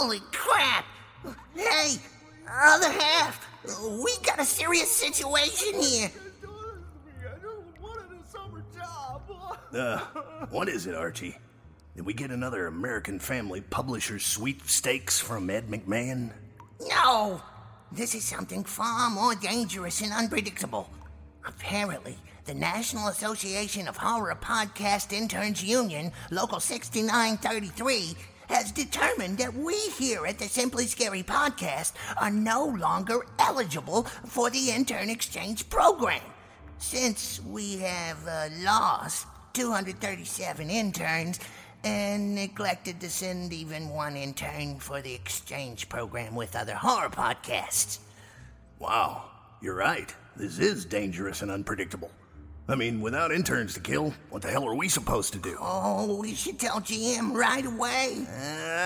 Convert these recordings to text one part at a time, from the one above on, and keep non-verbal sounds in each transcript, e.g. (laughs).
Holy crap! Hey, other half, we got a serious situation here. Uh, what is it, Archie? Did we get another American Family Publishers sweepstakes from Ed McMahon? No, this is something far more dangerous and unpredictable. Apparently, the National Association of Horror Podcast Interns Union, Local 6933, has determined that we here at the Simply Scary Podcast are no longer eligible for the intern exchange program. Since we have uh, lost 237 interns and neglected to send even one intern for the exchange program with other horror podcasts. Wow, you're right. This is dangerous and unpredictable. I mean, without interns to kill, what the hell are we supposed to do? Oh, we should tell GM right away.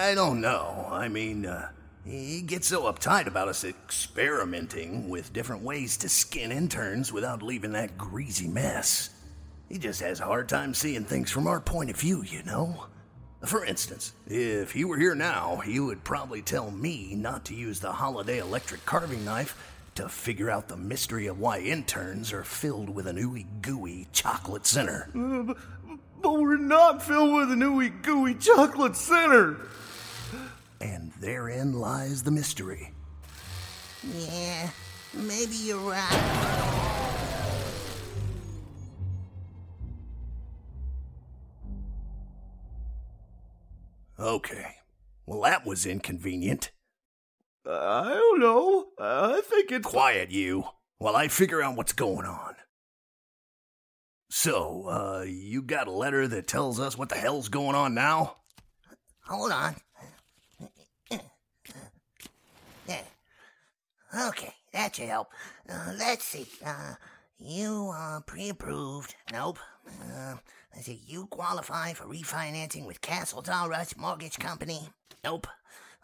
I don't know. I mean, uh, he gets so uptight about us experimenting with different ways to skin interns without leaving that greasy mess. He just has a hard time seeing things from our point of view, you know? For instance, if he were here now, he would probably tell me not to use the holiday electric carving knife to figure out the mystery of why interns are filled with an ooey gooey chocolate center. Uh, but we're not filled with an ooey gooey chocolate center. And therein lies the mystery. Yeah, maybe you're right. Okay. Well, that was inconvenient. I don't know. I think it's. Quiet, you, while I figure out what's going on. So, uh, you got a letter that tells us what the hell's going on now? Hold on. Okay, that should help. Uh, let's see. Uh, you are pre-approved. Nope. Uh, let's see. You qualify for refinancing with Castle Rush Mortgage Company. Nope.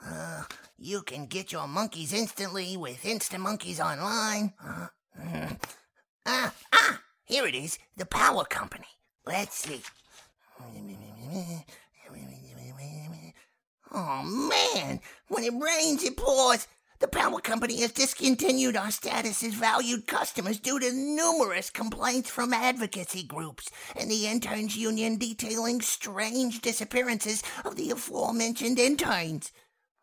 Uh, you can get your monkeys instantly with Instant Monkeys Online. Uh, mm. Ah, ah, here it is. The Power Company. Let's see. Oh man, when it rains, it pours. The power company has discontinued our status as valued customers due to numerous complaints from advocacy groups and the interns union detailing strange disappearances of the aforementioned interns.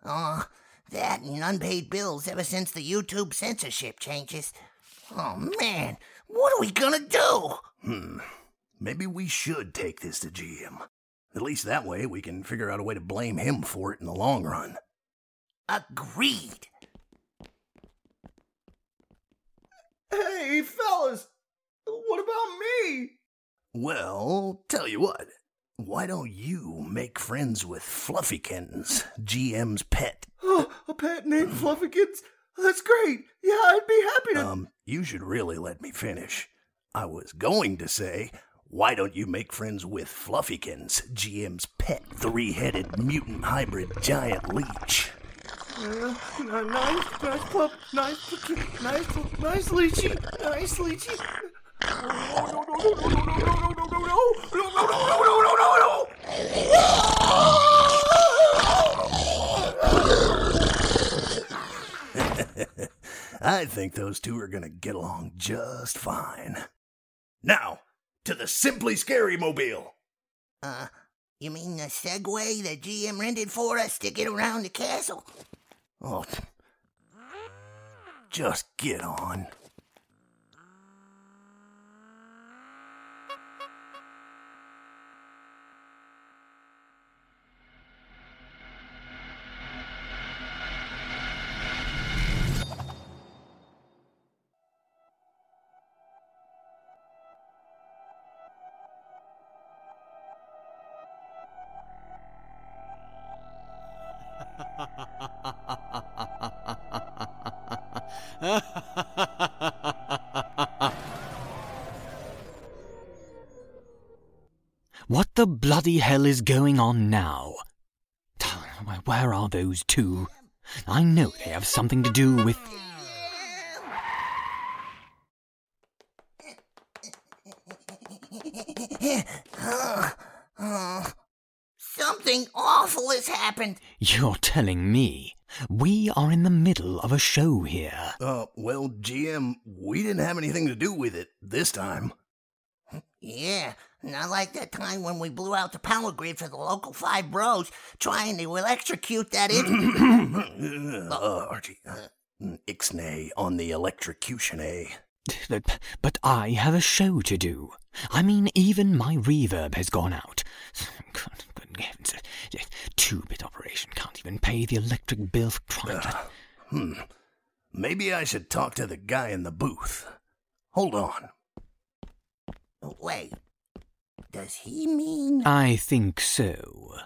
Oh, that and unpaid bills ever since the YouTube censorship changes. Oh man, what are we gonna do? Hmm. Maybe we should take this to GM. At least that way we can figure out a way to blame him for it in the long run. Agreed. Hey, fellas, what about me? Well, tell you what. Why don't you make friends with Fluffykins, GM's pet? Oh, a pet named Fluffykins? That's great. Yeah, I'd be happy to. Um, you should really let me finish. I was going to say, why don't you make friends with Fluffykins, GM's pet three headed mutant hybrid giant leech? Uh, nice, nice pup, nice, nice, nice lychee, nice lychee. No, no, no, no, no, no, no, no, no, no, no, no, no, no, no, no, no, (laughs) I think those two are gonna get along just fine. Now, to the Simply Scary Mobile. Uh, you mean the Segway the GM rented for us to get around the castle? Oh, just get on. Bloody hell is going on now? Where are those two? I know they have something to do with. Something awful has happened. You're telling me we are in the middle of a show here. Uh, well, GM, we didn't have anything to do with it this time. Yeah, not like that time when we blew out the power grid for the local five bros trying to electrocute that in. (coughs) uh, Archie, uh, ixnay on the electrocution, eh? (laughs) But, but I have a show to do. I mean, even my reverb has gone out. God, (laughs) good heavens, a two-bit operation can't even pay the electric bill for crying. Uh, hmm. Maybe I should talk to the guy in the booth. Hold on. Wait. Does he mean? I think so.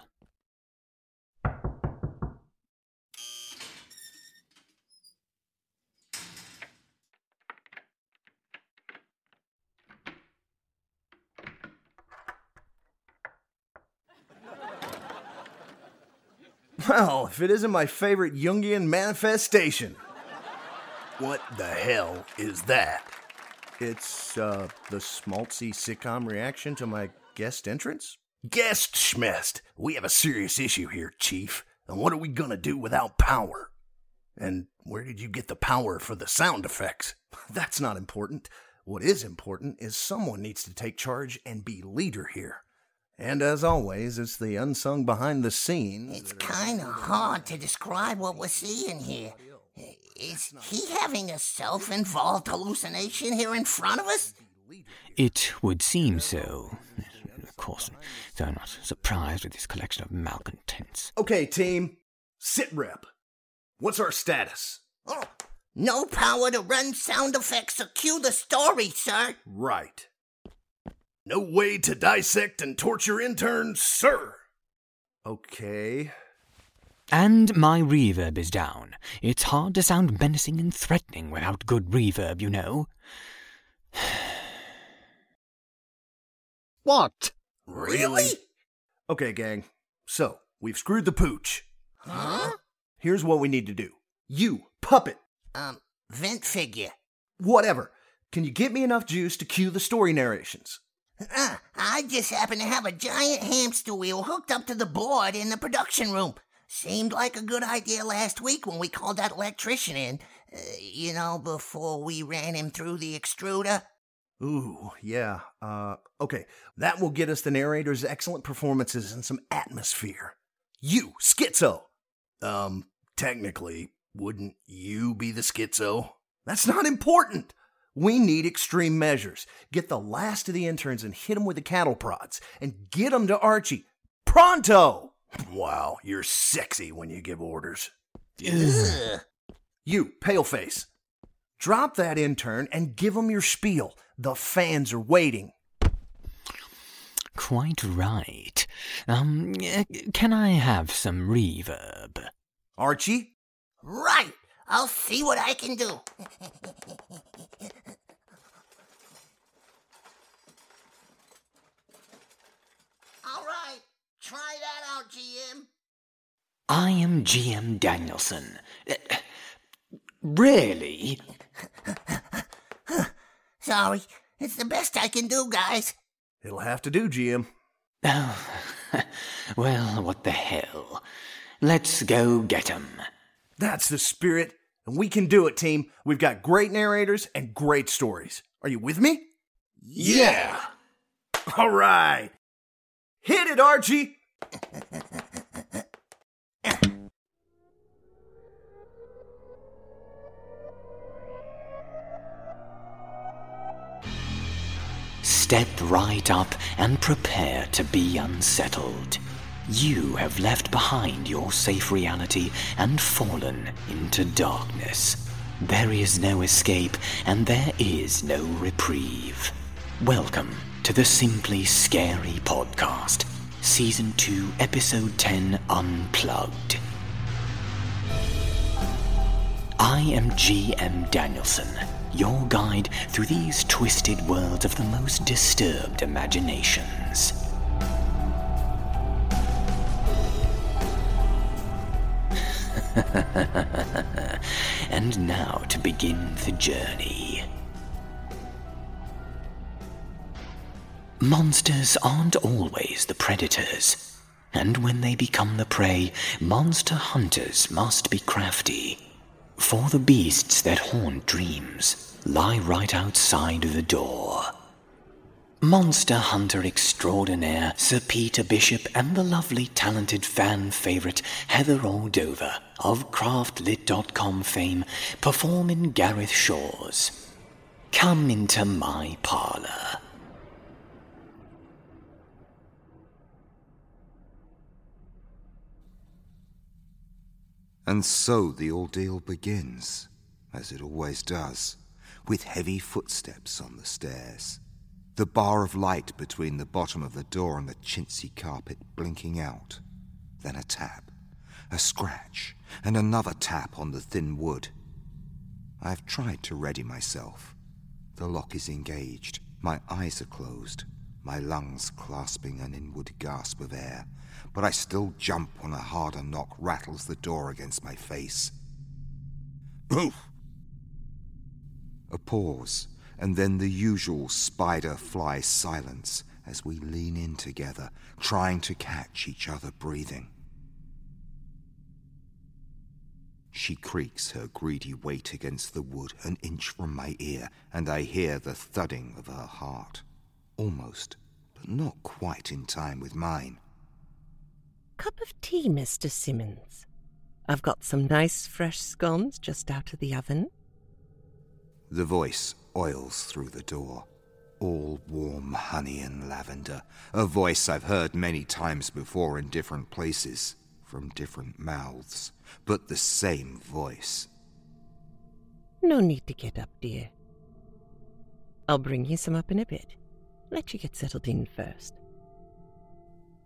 Well, if it isn't my favorite Jungian manifestation. What the hell is that? It's, uh, the schmaltzy sitcom reaction to my guest entrance? Guest schmest. We have a serious issue here, Chief. And what are we gonna do without power? And where did you get the power for the sound effects? (laughs) That's not important. What is important is someone needs to take charge and be leader here. And as always, it's the unsung behind the scenes. It's kind of hard to describe what we're seeing here. Is he having a self involved hallucination here in front of us? It would seem so. Of course, though I'm not surprised with this collection of malcontents. Okay, team. Sit rep. What's our status? Oh, no power to run sound effects or cue the story, sir. Right. No way to dissect and torture interns, sir. Okay. And my reverb is down. It's hard to sound menacing and threatening without good reverb, you know. (sighs) what? Really? Okay, gang. So, we've screwed the pooch. Huh? Here's what we need to do. You, puppet. Um, vent figure. Whatever. Can you get me enough juice to cue the story narrations? Uh, I just happen to have a giant hamster wheel hooked up to the board in the production room. Seemed like a good idea last week when we called that electrician in. Uh, you know, before we ran him through the extruder. Ooh, yeah. Uh, okay, that will get us the narrator's excellent performances and some atmosphere. You, Schizo! Um, technically, wouldn't you be the Schizo? That's not important! We need extreme measures. Get the last of the interns and hit them with the cattle prods, and get them to Archie. Pronto! Wow, you're sexy when you give orders. Ugh. You, Paleface, drop that intern and give them your spiel. The fans are waiting. Quite right. Um, uh, can I have some reverb? Archie? Right. I'll see what I can do. (laughs) All right. Try that out, GM. I am GM Danielson. Really? (laughs) Sorry. It's the best I can do, guys. It'll have to do, GM. Oh, (laughs) well, what the hell? Let's go get 'em. That's the spirit, and we can do it, team. We've got great narrators and great stories. Are you with me? Yeah. All right. Hit it, Archie. Step right up and prepare to be unsettled. You have left behind your safe reality and fallen into darkness. There is no escape and there is no reprieve. Welcome to the Simply Scary Podcast, Season 2, Episode 10 Unplugged. I am GM Danielson, your guide through these twisted worlds of the most disturbed imaginations. (laughs) and now to begin the journey. Monsters aren't always the predators, and when they become the prey, monster hunters must be crafty. For the beasts that haunt dreams lie right outside the door. Monster hunter extraordinaire Sir Peter Bishop and the lovely talented fan favorite Heather Ordover of craftlit.com fame perform in Gareth Shore's Come into my parlor. And so the ordeal begins, as it always does, with heavy footsteps on the stairs. The bar of light between the bottom of the door and the chintzy carpet blinking out. Then a tap, a scratch, and another tap on the thin wood. I have tried to ready myself. The lock is engaged, my eyes are closed, my lungs clasping an inward gasp of air, but I still jump when a harder knock rattles the door against my face. Oof! A pause, and then the usual spider fly silence as we lean in together, trying to catch each other breathing. She creaks her greedy weight against the wood an inch from my ear, and I hear the thudding of her heart. Almost, but not quite in time with mine. Cup of tea, Mr. Simmons. I've got some nice fresh scones just out of the oven. The voice oils through the door. All warm honey and lavender. A voice I've heard many times before in different places, from different mouths, but the same voice. No need to get up, dear. I'll bring you some up in a bit. Let you get settled in first.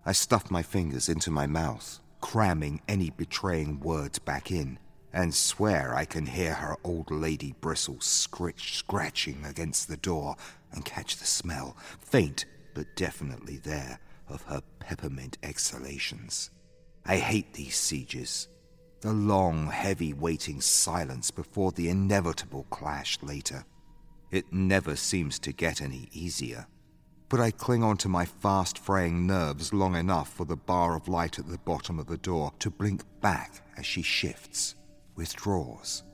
I stuff my fingers into my mouth, cramming any betraying words back in, and swear I can hear her old lady bristles scritch scratching against the door and catch the smell, faint but definitely there, of her peppermint exhalations. I hate these sieges. The long, heavy waiting silence before the inevitable clash later. It never seems to get any easier. But I cling on to my fast fraying nerves long enough for the bar of light at the bottom of the door to blink back as she shifts, withdraws.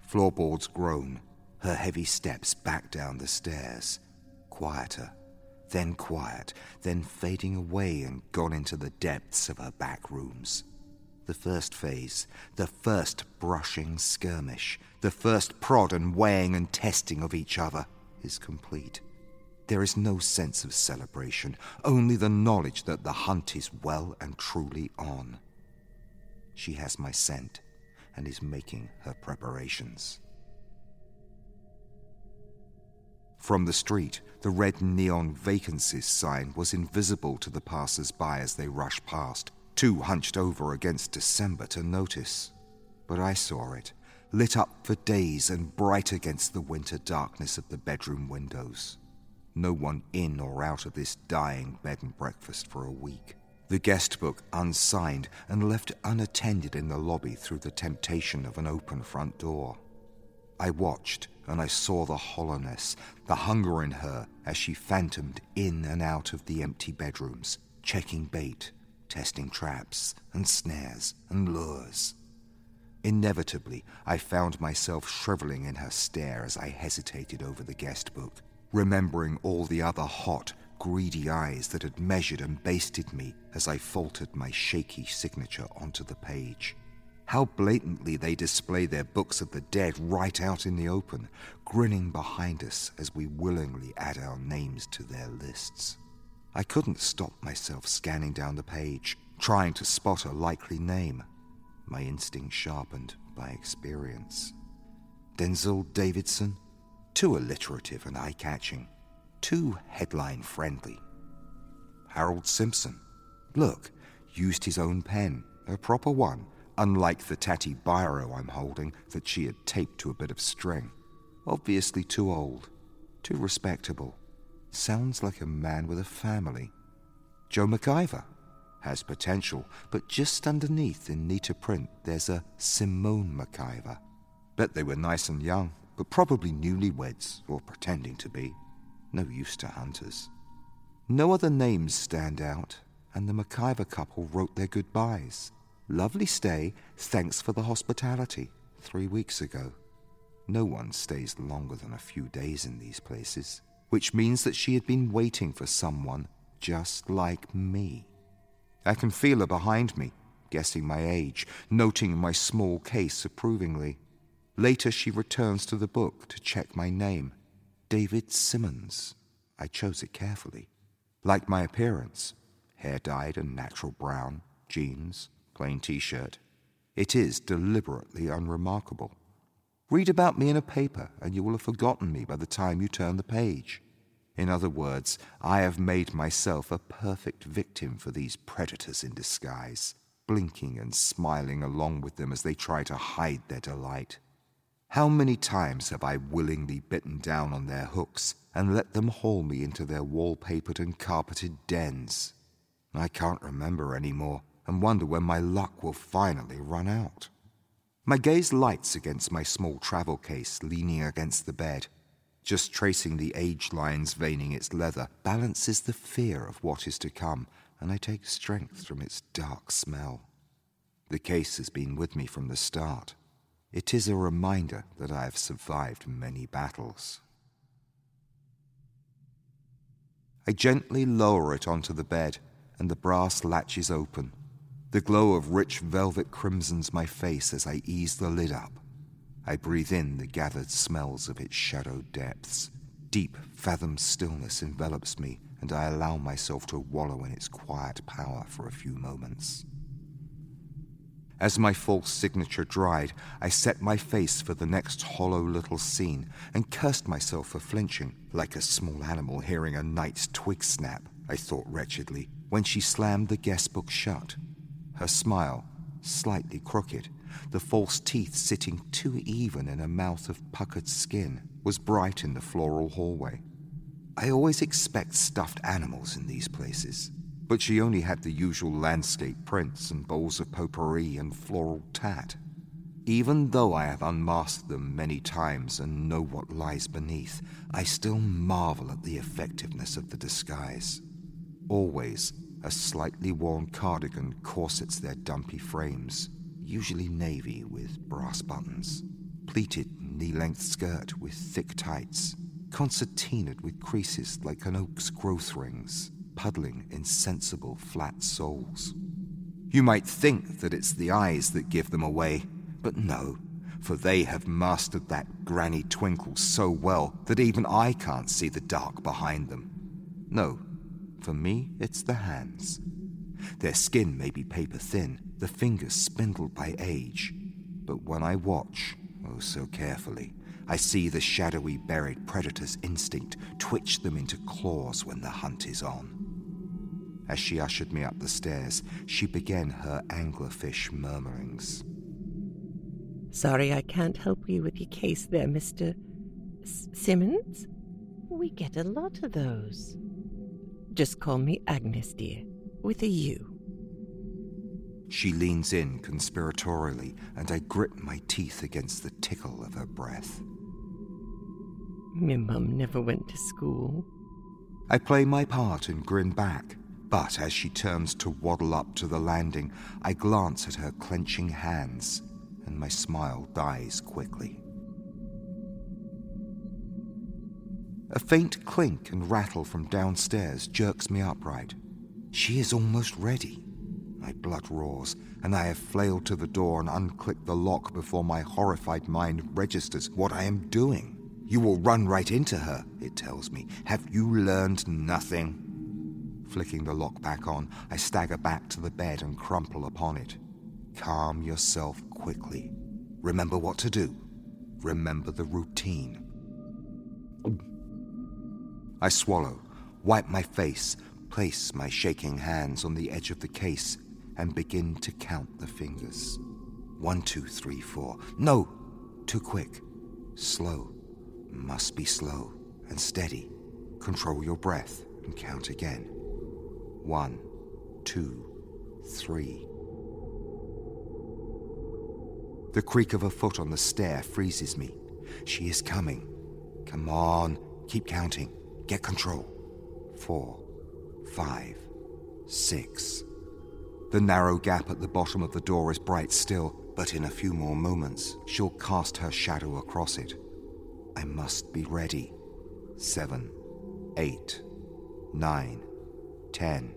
Floorboards groan, her heavy steps back down the stairs, quieter, then quiet, then fading away and gone into the depths of her back rooms. The first phase, the first brushing skirmish, the first prod and weighing and testing of each other is complete. There is no sense of celebration, only the knowledge that the hunt is well and truly on. She has my scent and is making her preparations. From the street, the red neon vacancies sign was invisible to the passers by as they rushed past, too hunched over against December to notice. But I saw it, lit up for days and bright against the winter darkness of the bedroom windows. No one in or out of this dying bed and breakfast for a week. The guest book unsigned and left unattended in the lobby through the temptation of an open front door. I watched and I saw the hollowness, the hunger in her as she phantomed in and out of the empty bedrooms, checking bait, testing traps and snares and lures. Inevitably, I found myself shriveling in her stare as I hesitated over the guest book, remembering all the other hot, greedy eyes that had measured and basted me as I faltered my shaky signature onto the page. How blatantly they display their books of the dead right out in the open, grinning behind us as we willingly add our names to their lists. I couldn't stop myself scanning down the page, trying to spot a likely name my instinct sharpened by experience. Denzil Davidson? Too alliterative and eye catching, too headline friendly. Harold Simpson? Look, used his own pen, a proper one, unlike the tatty biro I'm holding that she had taped to a bit of string. Obviously too old, too respectable. Sounds like a man with a family. Joe McIver? Has potential, but just underneath in neater print there's a Simone McIver. Bet they were nice and young, but probably newlyweds or pretending to be. No use to hunters. No other names stand out, and the McIver couple wrote their goodbyes. Lovely stay, thanks for the hospitality, three weeks ago. No one stays longer than a few days in these places, which means that she had been waiting for someone just like me. I can feel her behind me, guessing my age, noting my small case approvingly. Later, she returns to the book to check my name David Simmons. I chose it carefully. Like my appearance hair dyed and natural brown, jeans, plain t shirt. It is deliberately unremarkable. Read about me in a paper, and you will have forgotten me by the time you turn the page. In other words, I have made myself a perfect victim for these predators in disguise, blinking and smiling along with them as they try to hide their delight. How many times have I willingly bitten down on their hooks and let them haul me into their wallpapered and carpeted dens? I can't remember any more and wonder when my luck will finally run out. My gaze lights against my small travel case leaning against the bed. Just tracing the age lines veining its leather balances the fear of what is to come, and I take strength from its dark smell. The case has been with me from the start. It is a reminder that I have survived many battles. I gently lower it onto the bed, and the brass latches open. The glow of rich velvet crimsons my face as I ease the lid up. I breathe in the gathered smells of its shadowed depths. Deep, fathom stillness envelops me, and I allow myself to wallow in its quiet power for a few moments. As my false signature dried, I set my face for the next hollow little scene and cursed myself for flinching, like a small animal hearing a night's twig snap, I thought wretchedly, when she slammed the guest book shut. Her smile, slightly crooked, the false teeth sitting too even in a mouth of puckered skin, was bright in the floral hallway. I always expect stuffed animals in these places, but she only had the usual landscape prints and bowls of potpourri and floral tat. Even though I have unmasked them many times and know what lies beneath, I still marvel at the effectiveness of the disguise. Always, a slightly worn cardigan corsets their dumpy frames, usually navy with brass buttons, pleated knee length skirt with thick tights, concertinaed with creases like an oak's growth rings, puddling in sensible flat soles. You might think that it's the eyes that give them away, but no, for they have mastered that granny twinkle so well that even I can't see the dark behind them. No, for me, it's the hands. Their skin may be paper thin, the fingers spindled by age, but when I watch, oh so carefully, I see the shadowy buried predator's instinct twitch them into claws when the hunt is on. As she ushered me up the stairs, she began her anglerfish murmurings. Sorry I can't help you with your case there, Mr. S- Simmons. We get a lot of those. Just call me Agnes, dear, with a U. She leans in conspiratorially, and I grit my teeth against the tickle of her breath. My mum never went to school. I play my part and grin back, but as she turns to waddle up to the landing, I glance at her clenching hands, and my smile dies quickly. A faint clink and rattle from downstairs jerks me upright. She is almost ready. My blood roars, and I have flailed to the door and unclicked the lock before my horrified mind registers what I am doing. You will run right into her, it tells me. Have you learned nothing? Flicking the lock back on, I stagger back to the bed and crumple upon it. Calm yourself quickly. Remember what to do. Remember the routine. I swallow, wipe my face, place my shaking hands on the edge of the case, and begin to count the fingers. One, two, three, four. No! Too quick. Slow. Must be slow and steady. Control your breath and count again. One, two, three. The creak of a foot on the stair freezes me. She is coming. Come on, keep counting. Get control. Four, five, six. The narrow gap at the bottom of the door is bright still, but in a few more moments, she'll cast her shadow across it. I must be ready. Seven, eight, nine, ten.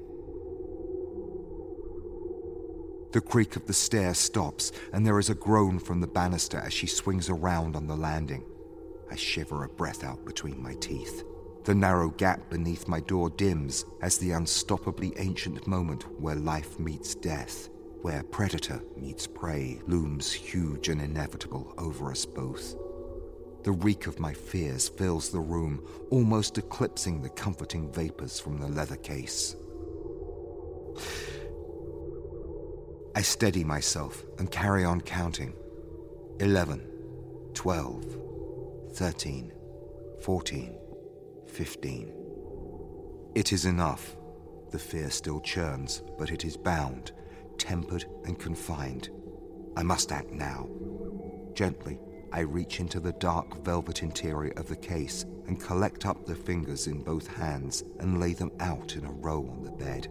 The creak of the stair stops, and there is a groan from the banister as she swings around on the landing. I shiver a breath out between my teeth. The narrow gap beneath my door dims as the unstoppably ancient moment where life meets death, where predator meets prey, looms huge and inevitable over us both. The reek of my fears fills the room, almost eclipsing the comforting vapors from the leather case. I steady myself and carry on counting. 11, 12, 13, 14, 15. It is enough. The fear still churns, but it is bound, tempered, and confined. I must act now. Gently, I reach into the dark velvet interior of the case and collect up the fingers in both hands and lay them out in a row on the bed.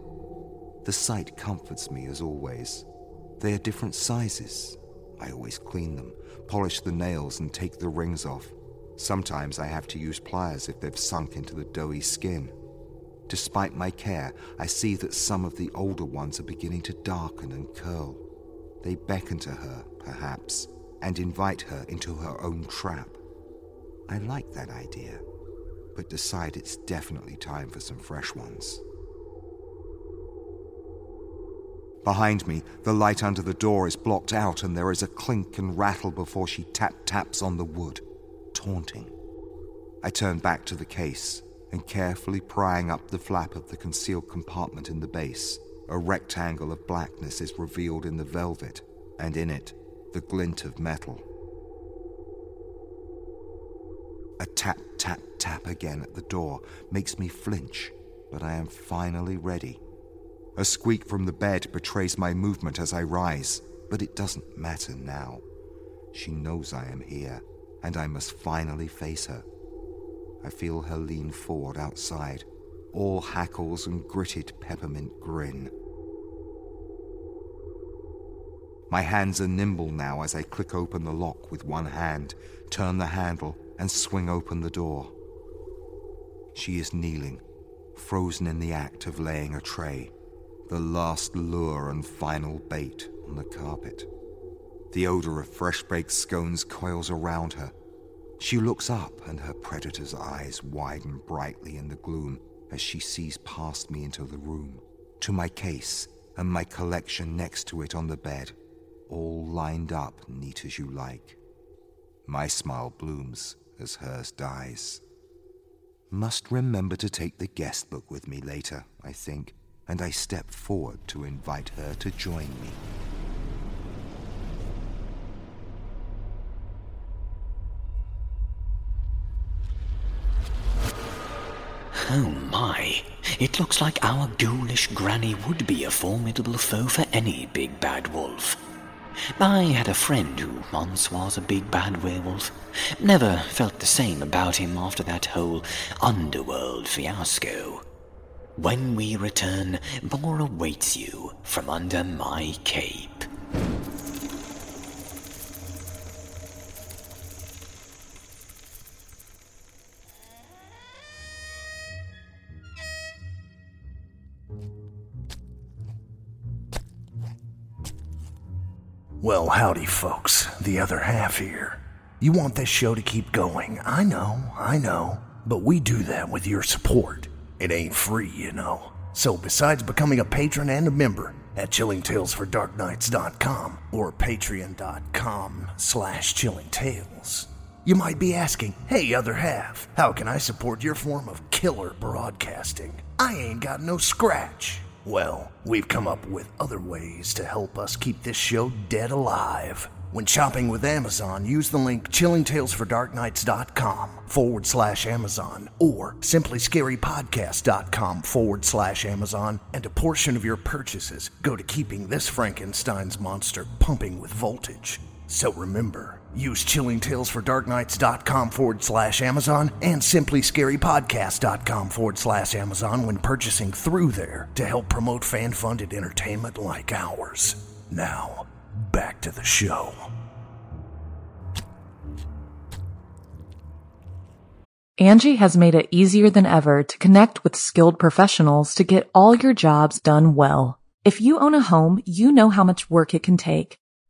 The sight comforts me as always. They are different sizes. I always clean them, polish the nails, and take the rings off. Sometimes I have to use pliers if they've sunk into the doughy skin. Despite my care, I see that some of the older ones are beginning to darken and curl. They beckon to her, perhaps, and invite her into her own trap. I like that idea, but decide it's definitely time for some fresh ones. Behind me, the light under the door is blocked out, and there is a clink and rattle before she tap taps on the wood, taunting. I turn back to the case and carefully prying up the flap of the concealed compartment in the base, a rectangle of blackness is revealed in the velvet, and in it, the glint of metal. A tap, tap, tap again at the door makes me flinch, but I am finally ready. A squeak from the bed betrays my movement as I rise, but it doesn't matter now. She knows I am here, and I must finally face her. I feel her lean forward outside, all hackles and gritted peppermint grin. My hands are nimble now as I click open the lock with one hand, turn the handle, and swing open the door. She is kneeling, frozen in the act of laying a tray, the last lure and final bait on the carpet. The odor of fresh baked scones coils around her. She looks up, and her predator's eyes widen brightly in the gloom as she sees past me into the room, to my case and my collection next to it on the bed all lined up neat as you like. My smile blooms as hers dies. Must remember to take the guest book with me later, I think, and I step forward to invite her to join me. Oh my, it looks like our ghoulish granny would be a formidable foe for any big bad wolf. I had a friend who once was a big bad werewolf. Never felt the same about him after that whole underworld fiasco. When we return, more awaits you from under my cape. Well, howdy, folks. The other half here. You want this show to keep going. I know, I know. But we do that with your support. It ain't free, you know. So, besides becoming a patron and a member at chillingtalesfordarknights.com or patreon.com slash chillingtales, you might be asking, hey, other half, how can I support your form of killer broadcasting? I ain't got no scratch. Well, we've come up with other ways to help us keep this show dead alive. When shopping with Amazon, use the link chillingtalesfordarknights.com forward slash Amazon or simplyscarypodcast.com forward slash Amazon, and a portion of your purchases go to keeping this Frankenstein's monster pumping with voltage. So remember, use chillingtalesfordarknights.com forward slash Amazon and simplyscarypodcast.com forward slash Amazon when purchasing through there to help promote fan funded entertainment like ours. Now, back to the show. Angie has made it easier than ever to connect with skilled professionals to get all your jobs done well. If you own a home, you know how much work it can take,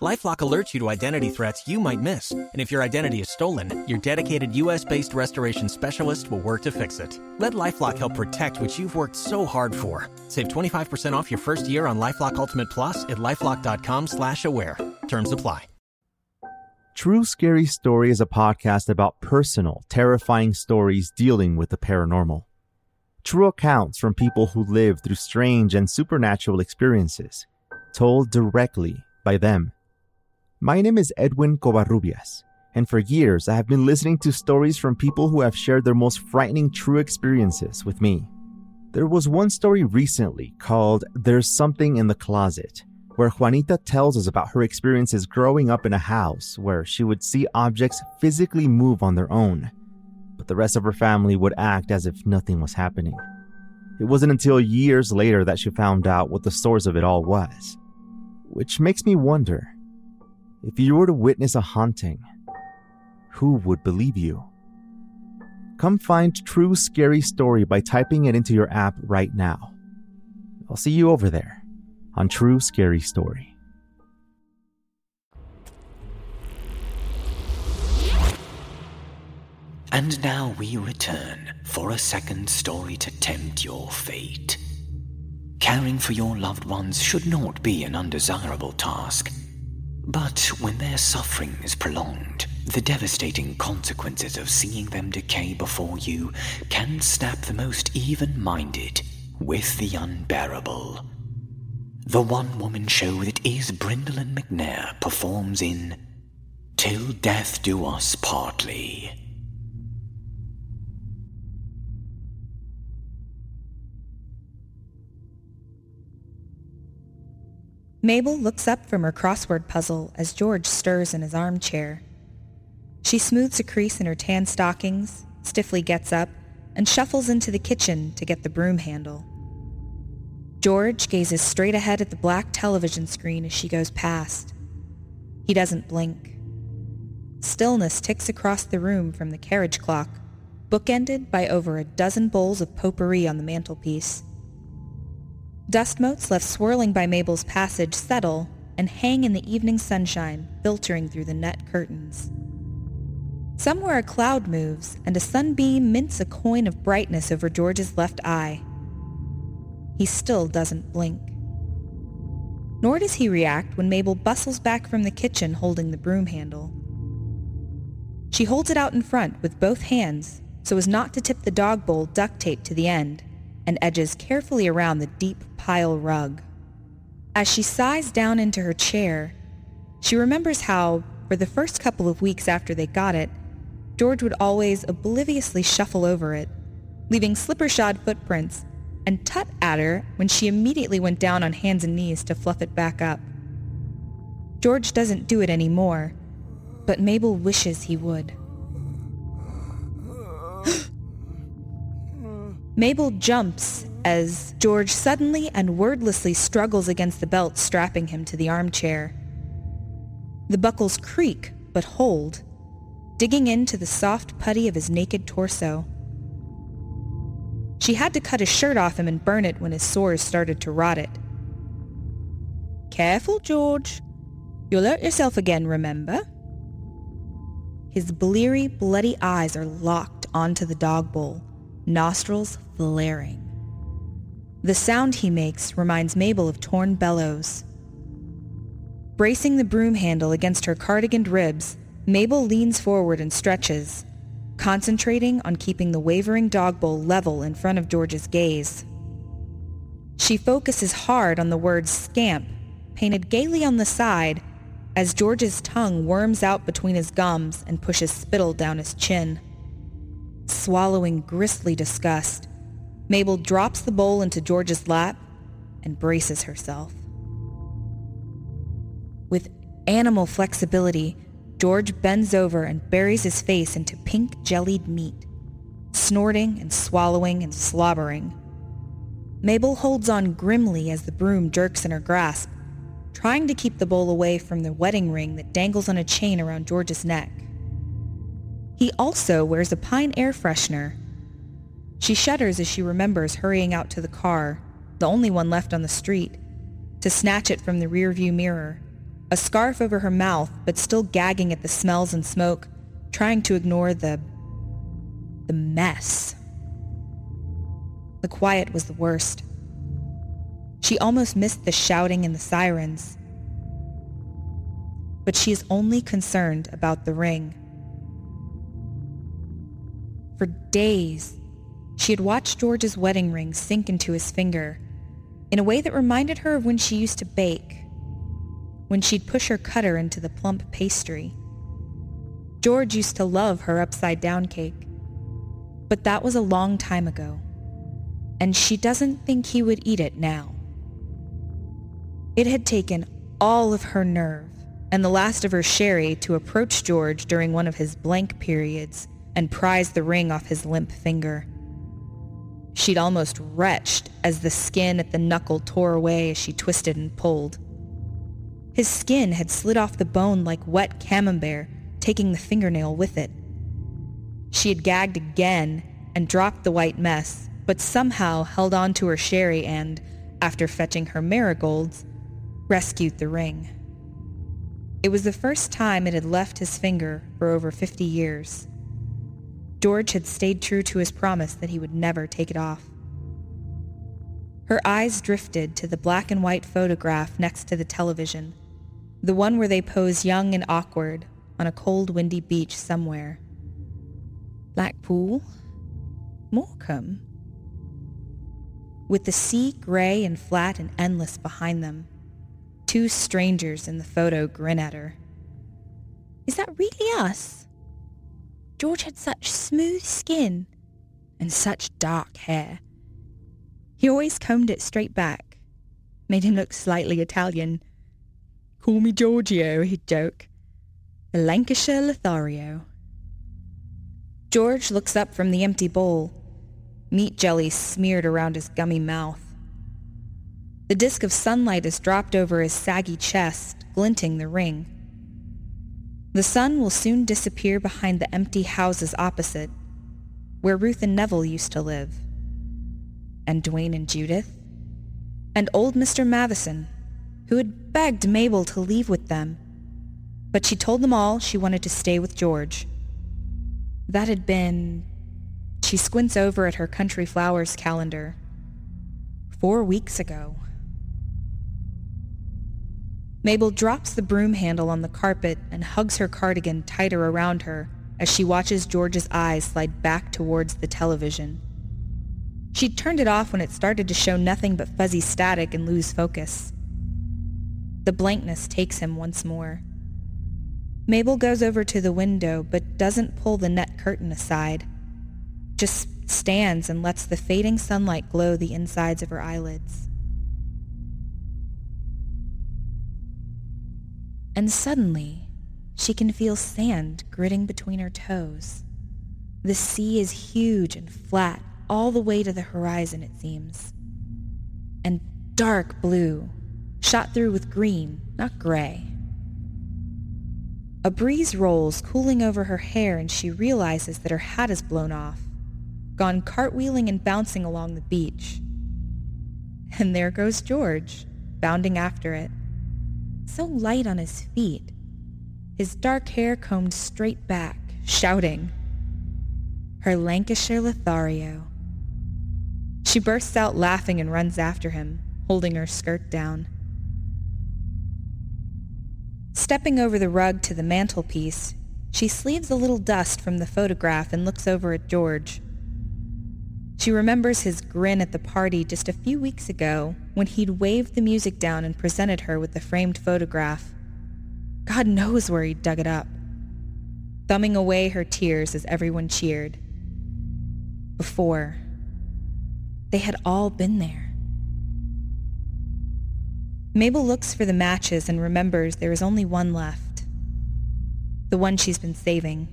LifeLock alerts you to identity threats you might miss, and if your identity is stolen, your dedicated U.S.-based restoration specialist will work to fix it. Let LifeLock help protect what you've worked so hard for. Save 25% off your first year on LifeLock Ultimate Plus at lifeLock.com/slash-aware. Terms apply. True Scary Story is a podcast about personal, terrifying stories dealing with the paranormal. True accounts from people who live through strange and supernatural experiences, told directly by them. My name is Edwin Covarrubias, and for years I have been listening to stories from people who have shared their most frightening true experiences with me. There was one story recently called There's Something in the Closet, where Juanita tells us about her experiences growing up in a house where she would see objects physically move on their own, but the rest of her family would act as if nothing was happening. It wasn't until years later that she found out what the source of it all was. Which makes me wonder if you were to witness a haunting, who would believe you? Come find True Scary Story by typing it into your app right now. I'll see you over there on True Scary Story. And now we return for a second story to tempt your fate. Caring for your loved ones should not be an undesirable task. But when their suffering is prolonged, the devastating consequences of seeing them decay before you can snap the most even minded with the unbearable. The one woman show that is Brindlin McNair performs in Till Death Do Us Partly. Mabel looks up from her crossword puzzle as George stirs in his armchair. She smooths a crease in her tan stockings, stiffly gets up, and shuffles into the kitchen to get the broom handle. George gazes straight ahead at the black television screen as she goes past. He doesn't blink. Stillness ticks across the room from the carriage clock, bookended by over a dozen bowls of potpourri on the mantelpiece. Dust motes left swirling by Mabel's passage settle and hang in the evening sunshine filtering through the net curtains. Somewhere a cloud moves and a sunbeam mints a coin of brightness over George's left eye. He still doesn't blink. Nor does he react when Mabel bustles back from the kitchen holding the broom handle. She holds it out in front with both hands so as not to tip the dog bowl duct taped to the end and edges carefully around the deep pile rug. As she sighs down into her chair, she remembers how, for the first couple of weeks after they got it, George would always obliviously shuffle over it, leaving slipper-shod footprints, and tut at her when she immediately went down on hands and knees to fluff it back up. George doesn't do it anymore, but Mabel wishes he would. Mabel jumps as George suddenly and wordlessly struggles against the belt strapping him to the armchair. The buckles creak but hold, digging into the soft putty of his naked torso. She had to cut his shirt off him and burn it when his sores started to rot it. Careful, George. You'll hurt yourself again, remember? His bleary, bloody eyes are locked onto the dog bowl, nostrils flaring. The sound he makes reminds Mabel of torn bellows. Bracing the broom handle against her cardiganed ribs, Mabel leans forward and stretches, concentrating on keeping the wavering dog bowl level in front of George's gaze. She focuses hard on the word scamp, painted gaily on the side, as George's tongue worms out between his gums and pushes spittle down his chin. Swallowing grisly disgust, Mabel drops the bowl into George's lap and braces herself. With animal flexibility, George bends over and buries his face into pink jellied meat, snorting and swallowing and slobbering. Mabel holds on grimly as the broom jerks in her grasp, trying to keep the bowl away from the wedding ring that dangles on a chain around George's neck. He also wears a pine air freshener. She shudders as she remembers hurrying out to the car, the only one left on the street, to snatch it from the rearview mirror, a scarf over her mouth but still gagging at the smells and smoke, trying to ignore the... the mess. The quiet was the worst. She almost missed the shouting and the sirens. But she is only concerned about the ring. For days, she had watched George's wedding ring sink into his finger in a way that reminded her of when she used to bake, when she'd push her cutter into the plump pastry. George used to love her upside-down cake, but that was a long time ago, and she doesn't think he would eat it now. It had taken all of her nerve and the last of her sherry to approach George during one of his blank periods and prised the ring off his limp finger. She'd almost retched as the skin at the knuckle tore away as she twisted and pulled. His skin had slid off the bone like wet camembert, taking the fingernail with it. She had gagged again and dropped the white mess, but somehow held on to her sherry and, after fetching her marigolds, rescued the ring. It was the first time it had left his finger for over 50 years. George had stayed true to his promise that he would never take it off. Her eyes drifted to the black and white photograph next to the television, the one where they pose young and awkward on a cold, windy beach somewhere. Blackpool? Morecambe? With the sea gray and flat and endless behind them, two strangers in the photo grin at her. Is that really us? George had such smooth skin and such dark hair. He always combed it straight back, made him look slightly Italian. Call me Giorgio, he'd joke. The Lancashire Lothario. George looks up from the empty bowl, meat jelly smeared around his gummy mouth. The disk of sunlight is dropped over his saggy chest, glinting the ring. The sun will soon disappear behind the empty houses opposite, where Ruth and Neville used to live. And Duane and Judith. And old Mr. Matheson, who had begged Mabel to leave with them. But she told them all she wanted to stay with George. That had been... She squints over at her Country Flowers calendar. Four weeks ago. Mabel drops the broom handle on the carpet and hugs her cardigan tighter around her as she watches George's eyes slide back towards the television. She'd turned it off when it started to show nothing but fuzzy static and lose focus. The blankness takes him once more. Mabel goes over to the window but doesn't pull the net curtain aside. Just stands and lets the fading sunlight glow the insides of her eyelids. And suddenly she can feel sand gritting between her toes. The sea is huge and flat all the way to the horizon, it seems. And dark blue, shot through with green, not gray. A breeze rolls, cooling over her hair, and she realizes that her hat is blown off, gone cartwheeling and bouncing along the beach. And there goes George, bounding after it so light on his feet, his dark hair combed straight back, shouting, Her Lancashire Lothario. She bursts out laughing and runs after him, holding her skirt down. Stepping over the rug to the mantelpiece, she sleeves a little dust from the photograph and looks over at George. She remembers his grin at the party just a few weeks ago when he'd waved the music down and presented her with the framed photograph. God knows where he'd dug it up. Thumbing away her tears as everyone cheered. Before, they had all been there. Mabel looks for the matches and remembers there is only one left. The one she's been saving.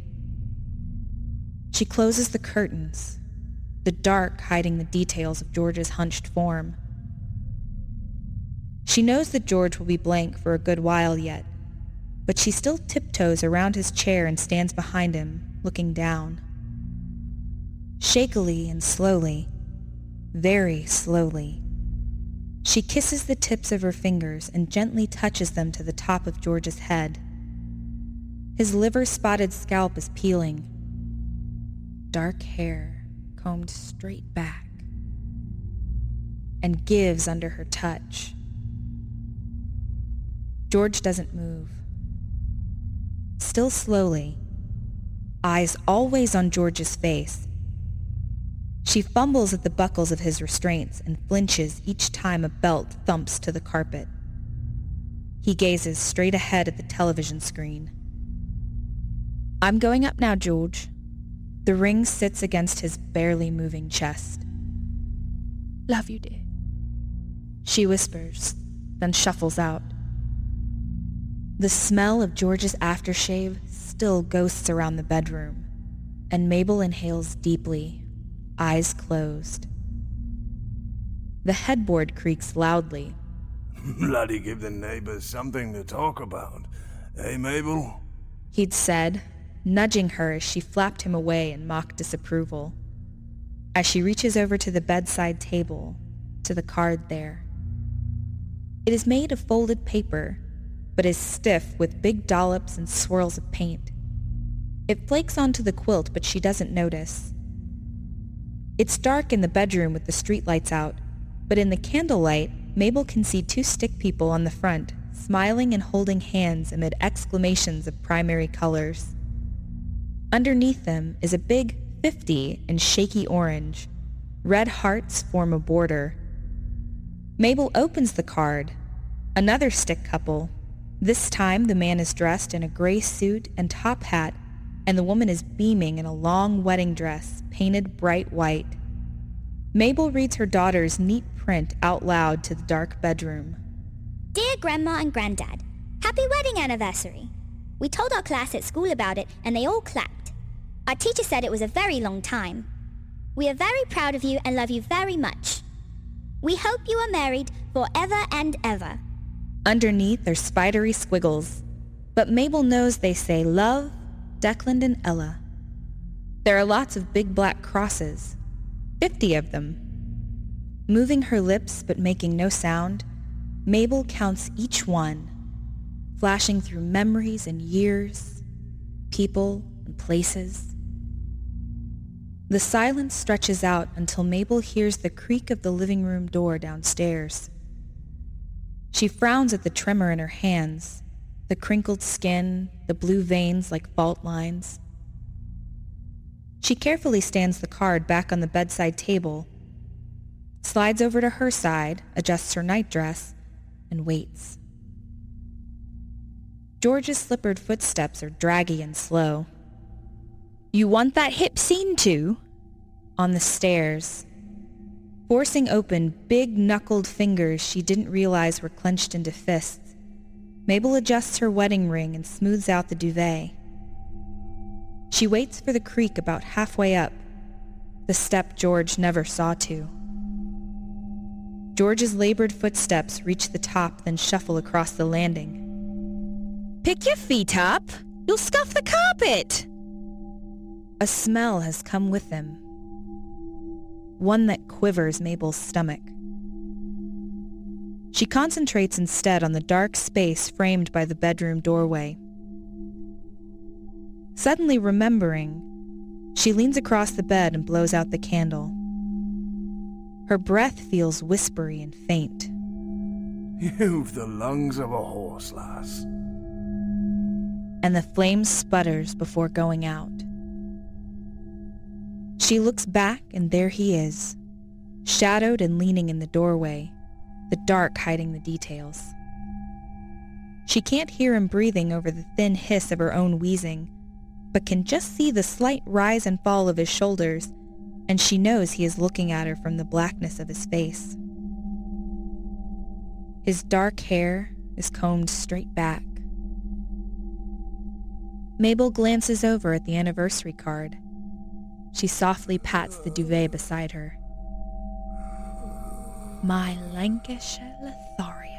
She closes the curtains the dark hiding the details of George's hunched form. She knows that George will be blank for a good while yet, but she still tiptoes around his chair and stands behind him, looking down. Shakily and slowly, very slowly, she kisses the tips of her fingers and gently touches them to the top of George's head. His liver-spotted scalp is peeling. Dark hair combed straight back and gives under her touch. George doesn't move. Still slowly, eyes always on George's face. She fumbles at the buckles of his restraints and flinches each time a belt thumps to the carpet. He gazes straight ahead at the television screen. I'm going up now, George. The ring sits against his barely moving chest. Love you, dear. She whispers, then shuffles out. The smell of George's aftershave still ghosts around the bedroom, and Mabel inhales deeply, eyes closed. The headboard creaks loudly. (laughs) Bloody give the neighbors something to talk about. Eh, Mabel? He'd said, nudging her as she flapped him away in mock disapproval. As she reaches over to the bedside table, to the card there. It is made of folded paper, but is stiff with big dollops and swirls of paint. It flakes onto the quilt, but she doesn't notice. It's dark in the bedroom with the streetlights out, but in the candlelight, Mabel can see two stick people on the front, smiling and holding hands amid exclamations of primary colors. Underneath them is a big 50 in shaky orange. Red hearts form a border. Mabel opens the card. Another stick couple. This time the man is dressed in a gray suit and top hat, and the woman is beaming in a long wedding dress painted bright white. Mabel reads her daughter's neat print out loud to the dark bedroom. Dear Grandma and Granddad, Happy wedding anniversary! We told our class at school about it and they all clapped. Our teacher said it was a very long time. We are very proud of you and love you very much. We hope you are married forever and ever. Underneath are spidery squiggles, but Mabel knows they say love, Declan and Ella. There are lots of big black crosses, 50 of them, Moving her lips but making no sound, Mabel counts each one, flashing through memories and years, people and places. The silence stretches out until Mabel hears the creak of the living room door downstairs. She frowns at the tremor in her hands, the crinkled skin, the blue veins like fault lines. She carefully stands the card back on the bedside table slides over to her side, adjusts her nightdress, and waits. George's slippered footsteps are draggy and slow. You want that hip seen to? On the stairs. Forcing open big knuckled fingers she didn't realize were clenched into fists, Mabel adjusts her wedding ring and smooths out the duvet. She waits for the creak about halfway up, the step George never saw to. George's labored footsteps reach the top, then shuffle across the landing. Pick your feet up! You'll scuff the carpet! A smell has come with them. One that quivers Mabel's stomach. She concentrates instead on the dark space framed by the bedroom doorway. Suddenly remembering, she leans across the bed and blows out the candle. Her breath feels whispery and faint. (laughs) You've the lungs of a horse, lass. And the flame sputters before going out. She looks back and there he is, shadowed and leaning in the doorway, the dark hiding the details. She can't hear him breathing over the thin hiss of her own wheezing, but can just see the slight rise and fall of his shoulders and she knows he is looking at her from the blackness of his face. His dark hair is combed straight back. Mabel glances over at the anniversary card. She softly pats the duvet beside her. My Lancashire Lothario.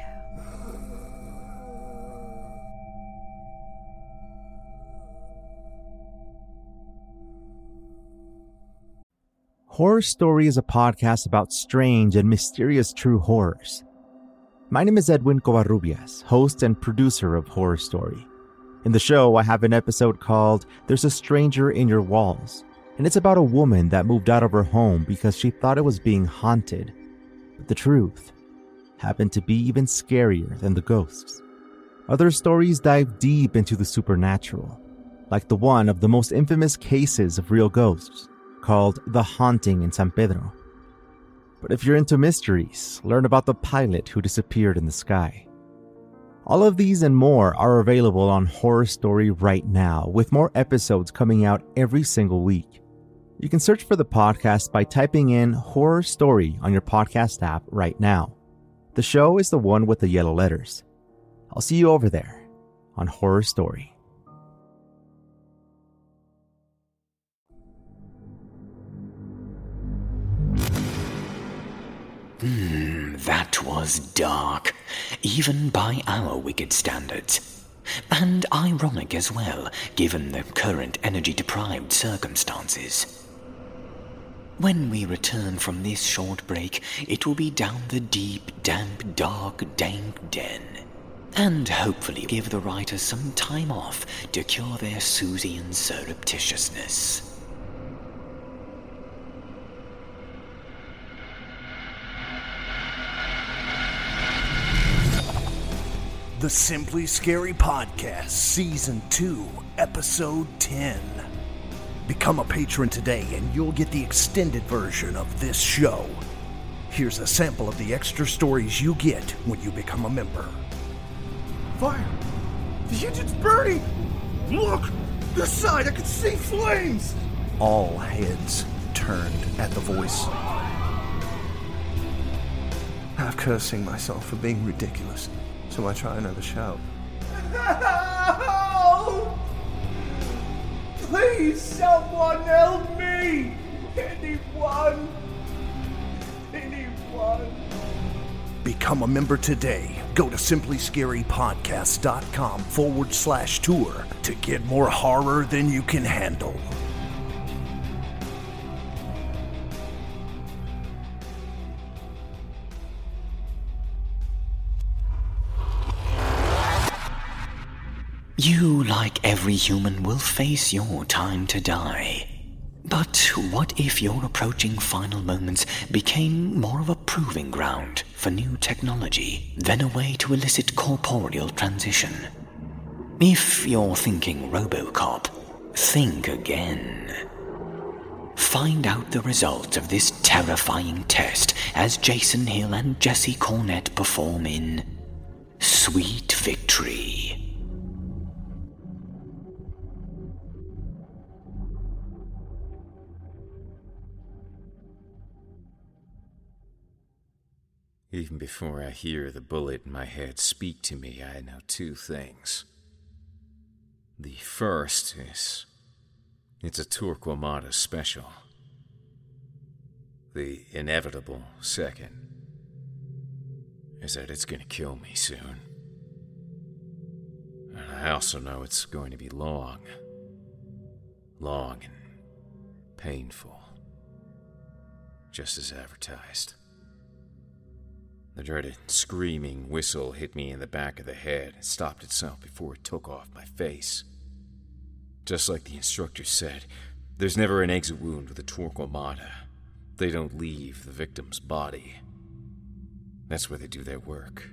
Horror Story is a podcast about strange and mysterious true horrors. My name is Edwin Covarrubias, host and producer of Horror Story. In the show, I have an episode called There's a Stranger in Your Walls, and it's about a woman that moved out of her home because she thought it was being haunted. But the truth happened to be even scarier than the ghosts. Other stories dive deep into the supernatural, like the one of the most infamous cases of real ghosts called The Haunting in San Pedro. But if you're into mysteries, learn about the pilot who disappeared in the sky. All of these and more are available on Horror Story right now, with more episodes coming out every single week. You can search for the podcast by typing in Horror Story on your podcast app right now. The show is the one with the yellow letters. I'll see you over there on Horror Story. That was dark, even by our wicked standards. And ironic as well, given the current energy deprived circumstances. When we return from this short break, it will be down the deep, damp, dark, dank den. And hopefully give the writers some time off to cure their Seussian surreptitiousness. The Simply Scary Podcast, Season 2, Episode 10. Become a patron today and you'll get the extended version of this show. Here's a sample of the extra stories you get when you become a member. Fire! The engine's burning! Look! This side, I can see flames! All heads turned at the voice. I'm cursing myself for being ridiculous, so I try another shout. Help! Please, someone help me! Anyone? Anyone? Become a member today. Go to simplyscarypodcast.com forward slash tour to get more horror than you can handle. You, like every human, will face your time to die. But what if your approaching final moments became more of a proving ground for new technology than a way to elicit corporeal transition? If you're thinking Robocop, think again. Find out the results of this terrifying test as Jason Hill and Jesse Cornett perform in Sweet Victory. Even before I hear the bullet in my head speak to me, I know two things. The first is it's a Torquemada special. The inevitable second is that it's going to kill me soon. And I also know it's going to be long. Long and painful. Just as advertised. The dreaded screaming whistle hit me in the back of the head and stopped itself before it took off my face. Just like the instructor said, there's never an exit wound with a torquemada. They don't leave the victim's body. That's where they do their work.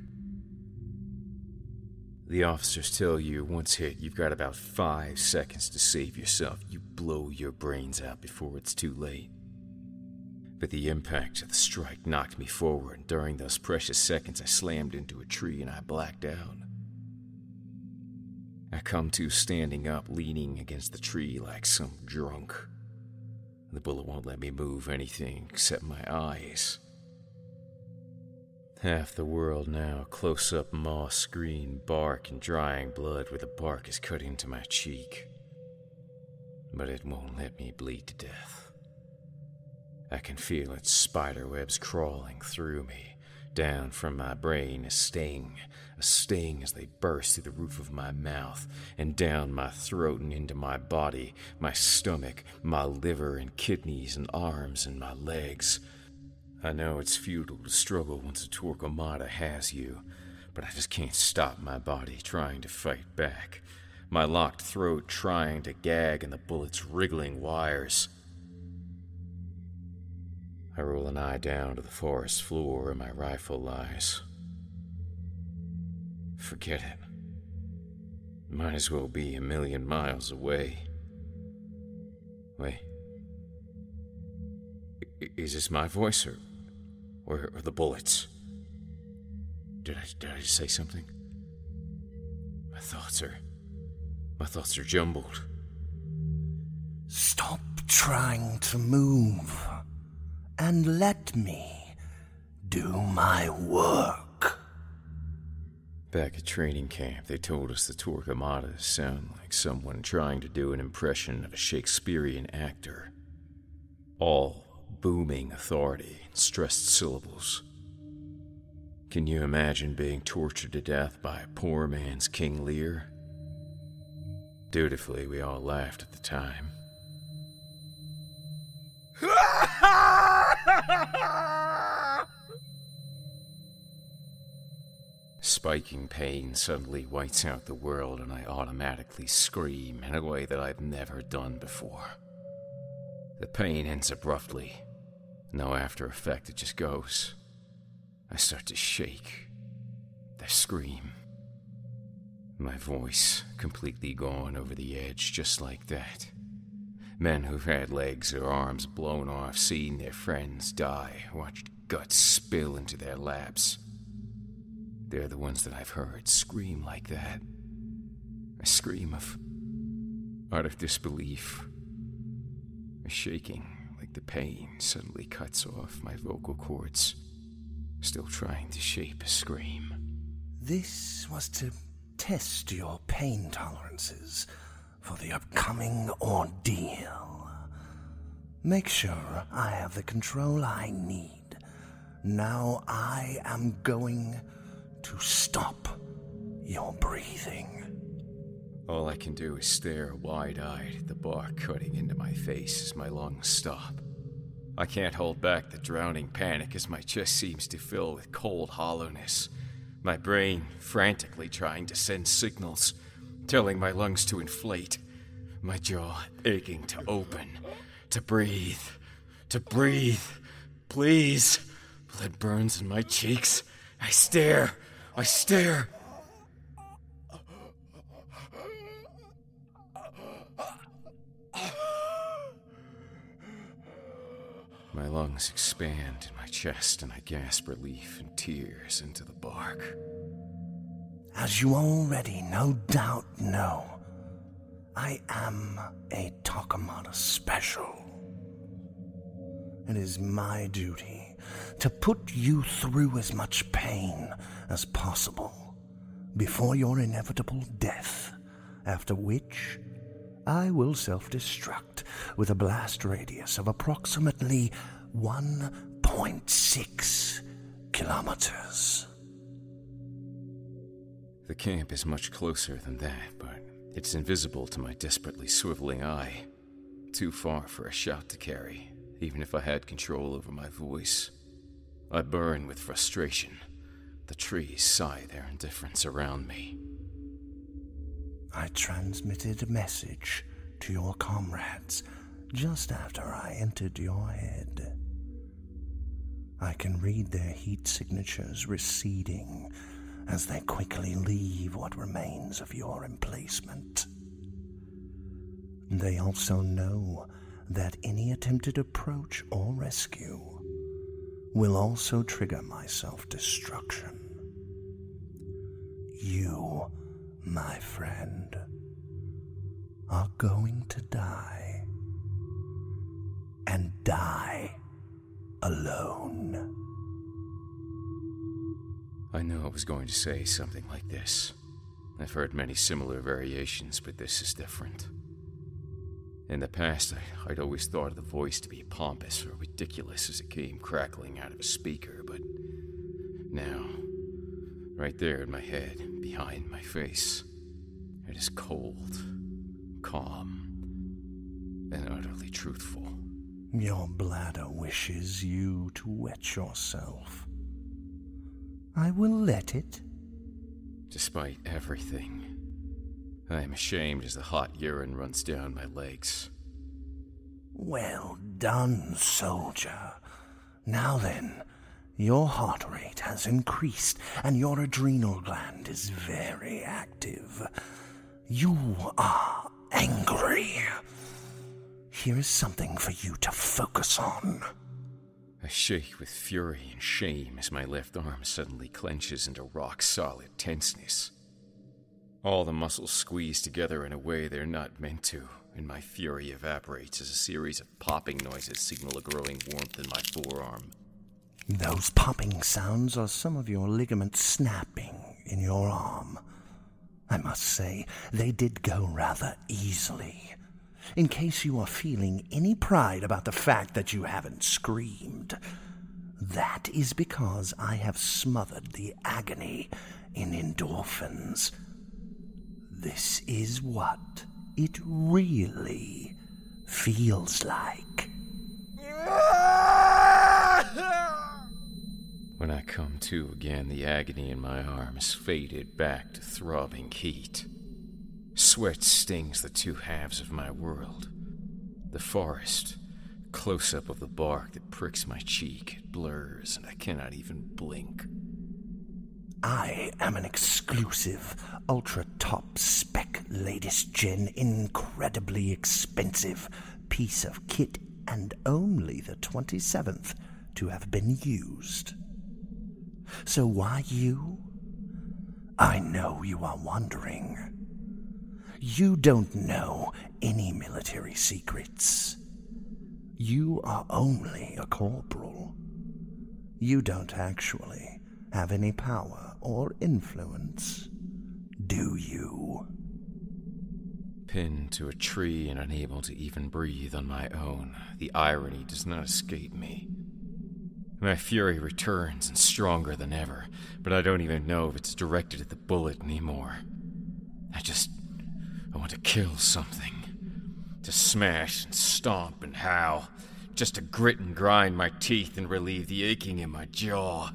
The officers tell you once hit, you've got about five seconds to save yourself. You blow your brains out before it's too late. But the impact of the strike knocked me forward, and during those precious seconds, I slammed into a tree and I blacked out. I come to standing up, leaning against the tree like some drunk. The bullet won't let me move anything except my eyes. Half the world now, close up moss green bark and drying blood where the bark is cut into my cheek. But it won't let me bleed to death. I can feel its spider webs crawling through me, down from my brain, a sting, a sting as they burst through the roof of my mouth, and down my throat and into my body, my stomach, my liver and kidneys and arms and my legs. I know it's futile to struggle once a Torquemada has you, but I just can't stop my body trying to fight back. My locked throat trying to gag and the bullets wriggling wires. I roll an eye down to the forest floor where my rifle lies. Forget it. Might as well be a million miles away. Wait. Is this my voice or, or, or the bullets? Did I, did I say something? My thoughts are. My thoughts are jumbled. Stop trying to move and let me do my work. Back at training camp, they told us the Torquemada sound like someone trying to do an impression of a Shakespearean actor. All booming authority, stressed syllables, Can you imagine being tortured to death by a poor man's King Lear? Dutifully, we all laughed at the time. (laughs) Spiking pain suddenly whites out the world, and I automatically scream in a way that I've never done before. The pain ends abruptly. No after effect, it just goes. I start to shake. I scream. My voice completely gone over the edge, just like that. Men who've had legs or arms blown off, seen their friends die, watched guts spill into their laps. They're the ones that I've heard scream like that. A scream of utter disbelief. A shaking like the pain suddenly cuts off my vocal cords. Still trying to shape a scream. This was to test your pain tolerances for the upcoming ordeal. Make sure I have the control I need. Now I am going to stop your breathing. All I can do is stare wide eyed at the bark cutting into my face as my lungs stop. I can't hold back the drowning panic as my chest seems to fill with cold hollowness, my brain frantically trying to send signals, telling my lungs to inflate, my jaw aching to open, to breathe, to breathe. Please. Blood burns in my cheeks. I stare. I stare. My lungs expand in my chest, and I gasp relief and tears into the bark. As you already no doubt know, I am a Torquemada special. It is my duty to put you through as much pain as possible before your inevitable death, after which I will self destruct with a blast radius of approximately 1.6 kilometers. The camp is much closer than that, but it's invisible to my desperately swiveling eye. Too far for a shout to carry, even if I had control over my voice. I burn with frustration. The trees sigh their indifference around me. I transmitted a message to your comrades just after I entered your head. I can read their heat signatures receding as they quickly leave what remains of your emplacement. They also know that any attempted approach or rescue will also trigger my self destruction. You, my friend, are going to die. And die alone. I knew I was going to say something like this. I've heard many similar variations, but this is different. In the past, I, would always thought of the voice to be pompous or ridiculous as it came crackling out of a speaker, but now, right there in my head, behind my face, it is cold, calm, and utterly truthful. Your bladder wishes you to wet yourself. I will let it. Despite everything, I am ashamed as the hot urine runs down my legs. Well done, soldier. Now then, your heart rate has increased and your adrenal gland is very active. You are angry. Here is something for you to focus on. I shake with fury and shame as my left arm suddenly clenches into rock solid tenseness. All the muscles squeeze together in a way they're not meant to, and my fury evaporates as a series of popping noises signal a growing warmth in my forearm. Those popping sounds are some of your ligaments snapping in your arm. I must say, they did go rather easily. In case you are feeling any pride about the fact that you haven't screamed, That is because I have smothered the agony in endorphins. This is what it really feels like. When I come to again, the agony in my arms faded back to throbbing heat. Sweat stings the two halves of my world. The forest, close up of the bark that pricks my cheek, it blurs, and I cannot even blink. I am an exclusive, ultra top spec, latest gen, incredibly expensive piece of kit, and only the 27th to have been used. So why you? I know you are wondering. You don't know any military secrets. You are only a corporal. You don't actually have any power or influence, do you? Pinned to a tree and unable to even breathe on my own, the irony does not escape me. My fury returns and stronger than ever, but I don't even know if it's directed at the bullet anymore. I just. I want to kill something. To smash and stomp and howl. Just to grit and grind my teeth and relieve the aching in my jaw.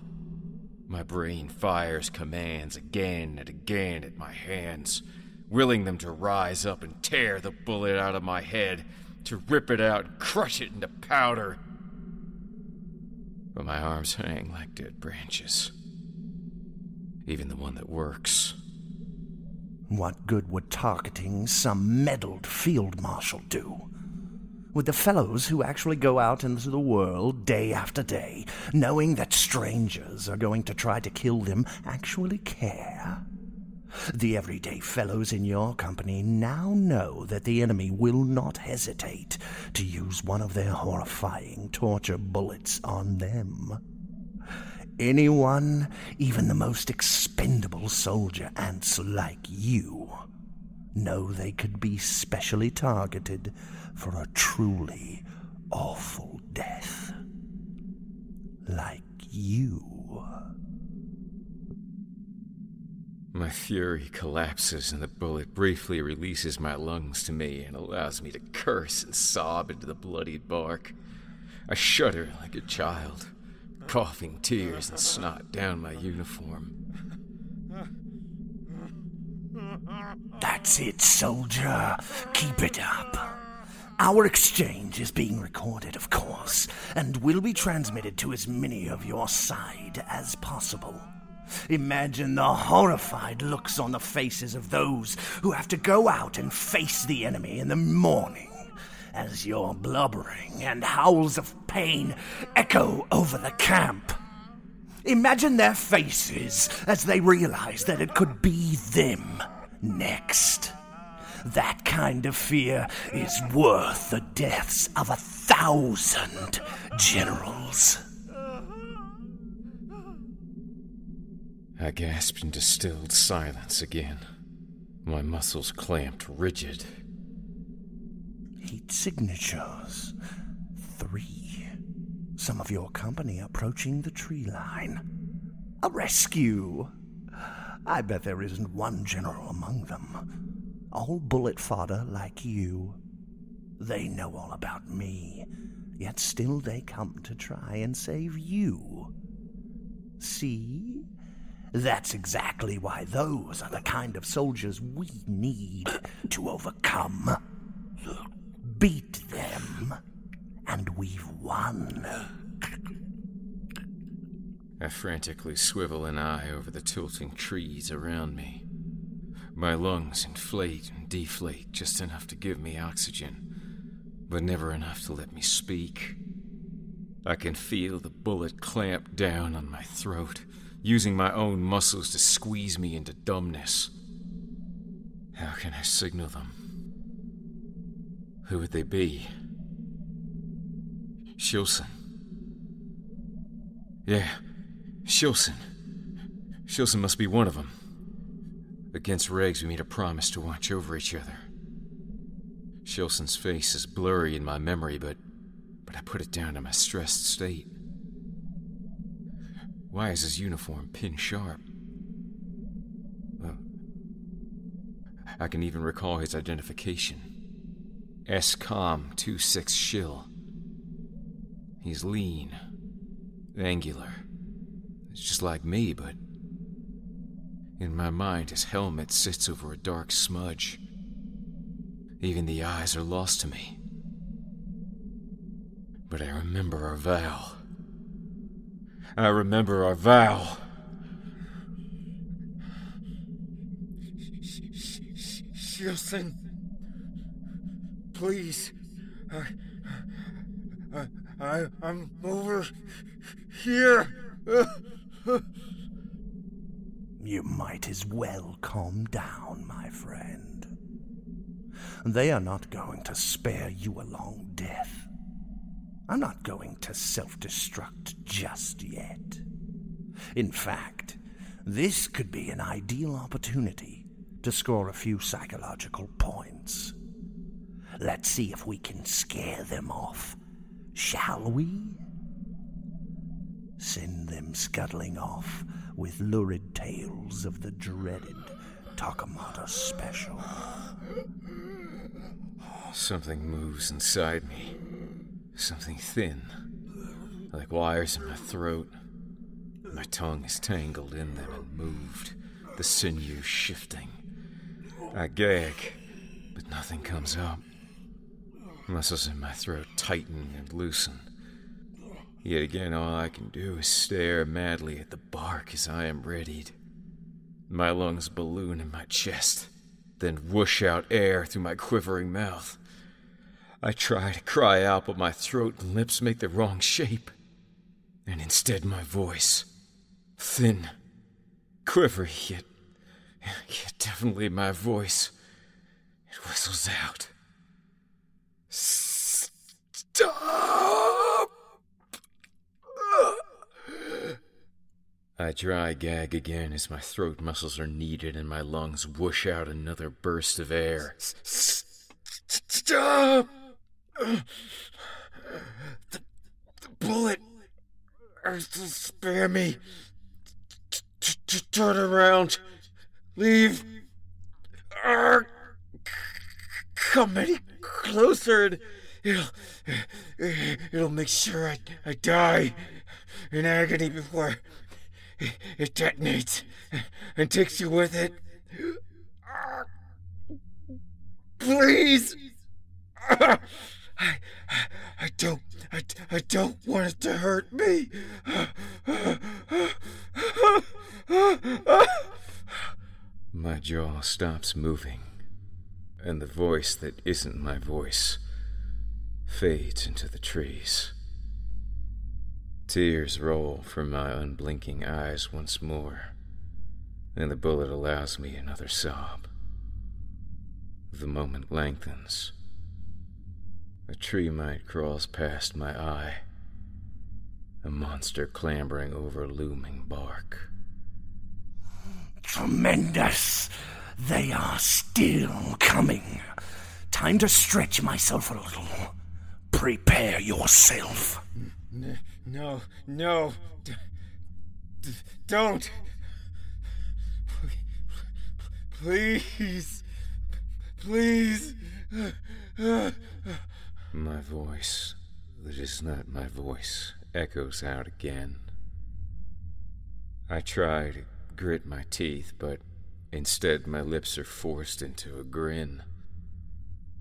My brain fires commands again and again at my hands, willing them to rise up and tear the bullet out of my head, to rip it out and crush it into powder but my arms hang like dead branches. Even the one that works. What good would targeting some meddled field marshal do? Would the fellows who actually go out into the world day after day, knowing that strangers are going to try to kill them, actually care? The everyday fellows in your company now know that the enemy will not hesitate to use one of their horrifying torture bullets on them. Anyone, even the most expendable soldier ants like you, know they could be specially targeted for a truly awful death. Like you. My fury collapses, and the bullet briefly releases my lungs to me and allows me to curse and sob into the bloodied bark. I shudder like a child, coughing tears and snot down my uniform. That's it, soldier. Keep it up. Our exchange is being recorded, of course, and will be transmitted to as many of your side as possible. Imagine the horrified looks on the faces of those who have to go out and face the enemy in the morning as your blubbering and howls of pain echo over the camp. Imagine their faces as they realize that it could be them next. That kind of fear is worth the deaths of a thousand generals. I gasped in distilled silence again, my muscles clamped rigid. Heat signatures. Three. Some of your company approaching the tree line. A rescue. I bet there isn't one general among them. All bullet fodder like you. They know all about me, yet still they come to try and save you. See? That's exactly why those are the kind of soldiers we need to overcome. Beat them, and we've won. I frantically swivel an eye over the tilting trees around me. My lungs inflate and deflate just enough to give me oxygen, but never enough to let me speak. I can feel the bullet clamp down on my throat using my own muscles to squeeze me into dumbness. How can I signal them? Who would they be? Shilson. Yeah, Shilson. Shilson must be one of them. Against Regs, we made a promise to watch over each other. Shilson's face is blurry in my memory, but but I put it down to my stressed state. Why is his uniform pin sharp? Uh, I can even recall his identification. SCOM 26 Shill. He's lean, angular. It's just like me, but in my mind, his helmet sits over a dark smudge. Even the eyes are lost to me. But I remember our vow. I remember our vow. Shilson, please. I, I, I, I'm over here. You might as well calm down, my friend. They are not going to spare you a long death. I'm not going to self destruct just yet. In fact, this could be an ideal opportunity to score a few psychological points. Let's see if we can scare them off, shall we? Send them scuttling off with lurid tales of the dreaded Torquemada special. Something moves inside me. Something thin, like wires in my throat. My tongue is tangled in them and moved, the sinew shifting. I gag, but nothing comes up. Muscles in my throat tighten and loosen. Yet again, all I can do is stare madly at the bark as I am readied. My lungs balloon in my chest, then whoosh out air through my quivering mouth. I try to cry out, but my throat and lips make the wrong shape. And instead, my voice, thin, quivery, yet, yet definitely my voice, it whistles out. Stop! I dry gag again as my throat muscles are kneaded and my lungs whoosh out another burst of air. Stop! The, the bullet. Spare me. Turn around. Leave. Come any closer and it'll, it'll make sure I, I die in agony before it detonates and takes you with it. Please! I, I don't, I, I don't want it to hurt me. My jaw stops moving, and the voice that isn't my voice fades into the trees. Tears roll from my unblinking eyes once more, and the bullet allows me another sob. The moment lengthens. A tree mite crawls past my eye, a monster clambering over looming bark. Tremendous! They are still coming. Time to stretch myself a little. Prepare yourself. No, no. D- d- don't. Please. Please. My voice, that is not my voice, echoes out again. I try to grit my teeth, but instead my lips are forced into a grin.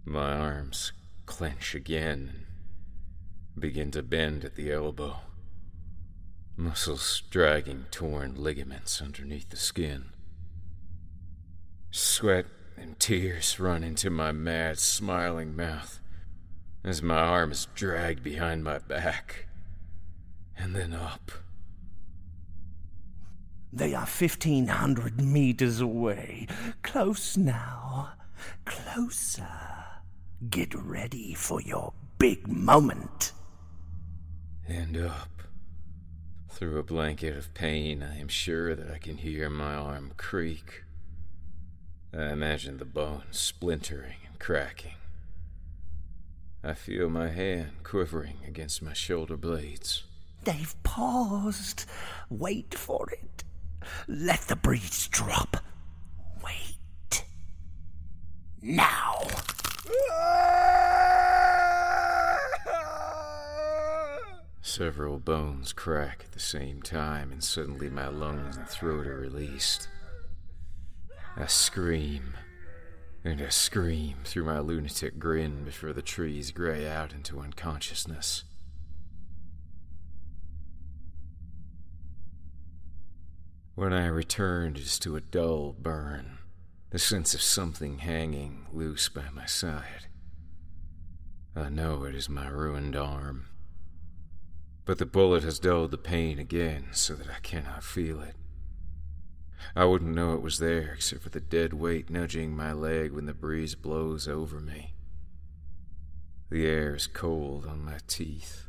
My arms clench again begin to bend at the elbow. Muscles dragging torn ligaments underneath the skin. Sweat and tears run into my mad, smiling mouth as my arm is dragged behind my back and then up. They are 1,500 meters away. Close now. Closer. Get ready for your big moment and up. Through a blanket of pain, I am sure that I can hear my arm creak. I imagine the bones splintering and cracking. I feel my hand quivering against my shoulder blades. They've paused. Wait for it. Let the breeze drop. Wait. Now. Several bones crack at the same time, and suddenly my lungs and throat are released. I scream and I scream through my lunatic grin before the trees gray out into unconsciousness. When I return, it is to a dull burn, the sense of something hanging loose by my side. I know it is my ruined arm. But the bullet has dulled the pain again so that I cannot feel it. I wouldn't know it was there except for the dead weight nudging my leg when the breeze blows over me. The air is cold on my teeth.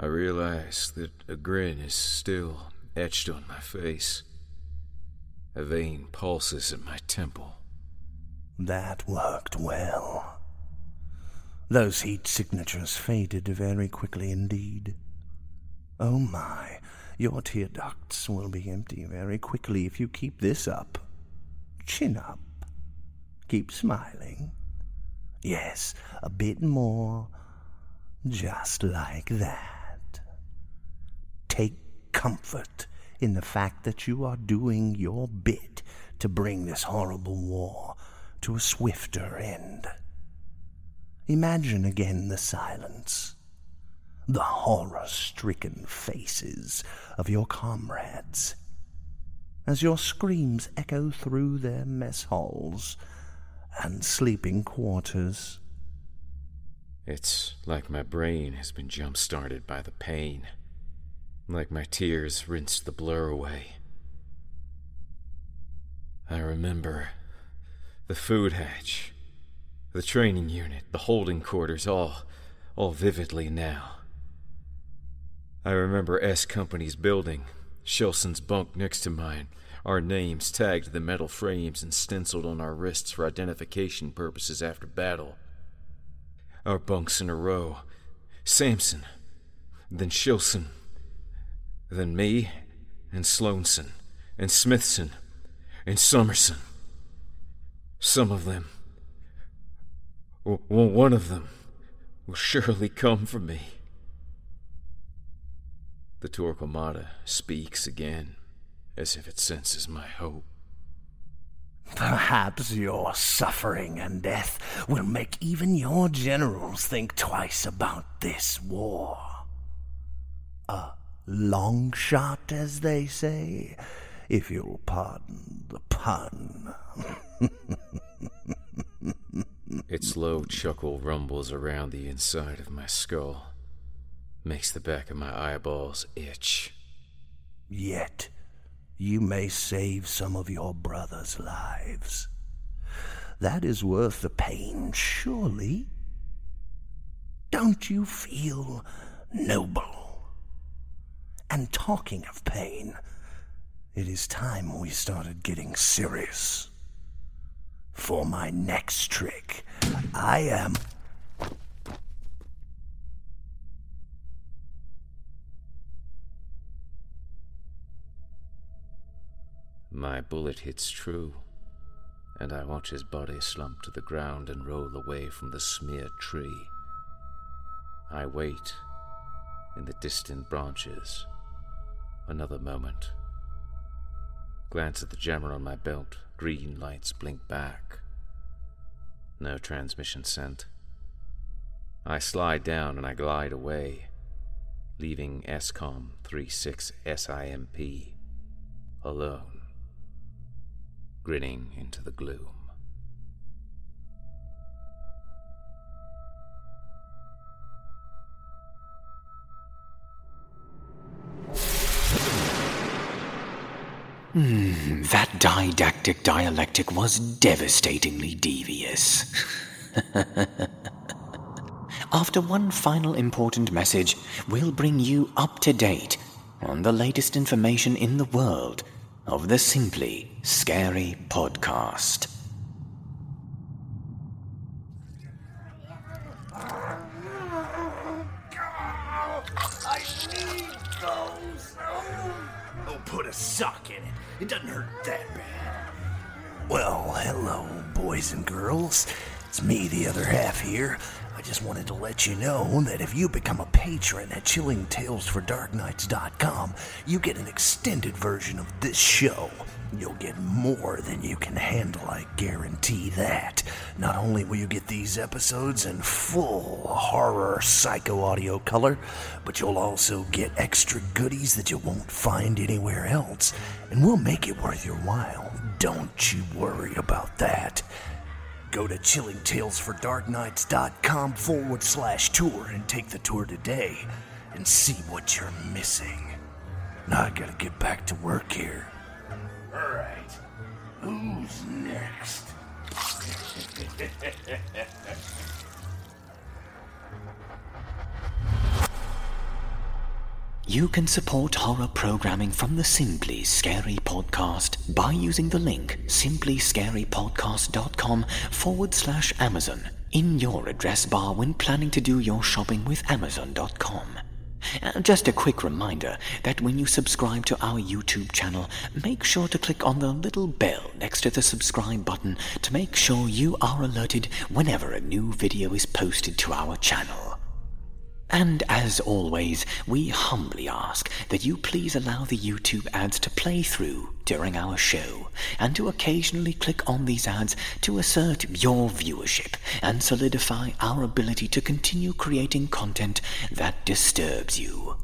I realize that a grin is still etched on my face. A vein pulses at my temple. That worked well. Those heat signatures faded very quickly indeed. Oh my, your tear ducts will be empty very quickly if you keep this up. Chin up. Keep smiling. Yes, a bit more. Just like that. Take comfort in the fact that you are doing your bit to bring this horrible war to a swifter end. Imagine again the silence, the horror stricken faces of your comrades as your screams echo through their mess halls and sleeping quarters. It's like my brain has been jump started by the pain, like my tears rinsed the blur away. I remember the food hatch, the training unit, the holding quarters, all, all vividly now. I remember S Company's building, Shilson's bunk next to mine, our names tagged to the metal frames and stenciled on our wrists for identification purposes after battle. Our bunks in a row. Samson, then Shilson, then me, and Sloanson, and Smithson, and Summerson. Some of them, one of them, will surely come for me. The Torquemada speaks again, as if it senses my hope. Perhaps your suffering and death will make even your generals think twice about this war. A long shot, as they say, if you'll pardon the pun. (laughs) its low chuckle rumbles around the inside of my skull, makes the back of my eyeballs itch. Yet, you may save some of your brothers' lives. That is worth the pain, surely. Don't you feel noble? And talking of pain, it is time we started getting serious. For my next trick, I am. My bullet hits true, and I watch his body slump to the ground and roll away from the smeared tree. I wait in the distant branches. Another moment. Glance at the jammer on my belt. Green lights blink back. No transmission sent. I slide down and I glide away, leaving SCOM 36 SIMP alone, grinning into the gloom. Hmm, that didactic dialectic was devastatingly devious. (laughs) After one final important message, we'll bring you up to date on the latest information in the world of the Simply Scary podcast. I need those. Oh. Put a sock in it. Doesn't hurt that bad. Well, hello, boys and girls. It's me, the other half here. I just wanted to let you know that if you become a patron at chillingtalesfordarknights.com, you get an extended version of this show. You'll get more than you can handle, I guarantee that. Not only will you get these episodes in full horror psycho audio color, but you'll also get extra goodies that you won't find anywhere else. And we'll make it worth your while. Don't you worry about that. Go to chillingtalesfordarknights.com forward slash tour and take the tour today and see what you're missing. Now I gotta get back to work here. Alright. Who's next? (laughs) You can support horror programming from the Simply Scary Podcast by using the link simplyscarypodcast.com forward slash Amazon in your address bar when planning to do your shopping with Amazon.com. Uh, just a quick reminder that when you subscribe to our YouTube channel, make sure to click on the little bell next to the subscribe button to make sure you are alerted whenever a new video is posted to our channel. And as always, we humbly ask that you please allow the YouTube ads to play through during our show, and to occasionally click on these ads to assert your viewership and solidify our ability to continue creating content that disturbs you.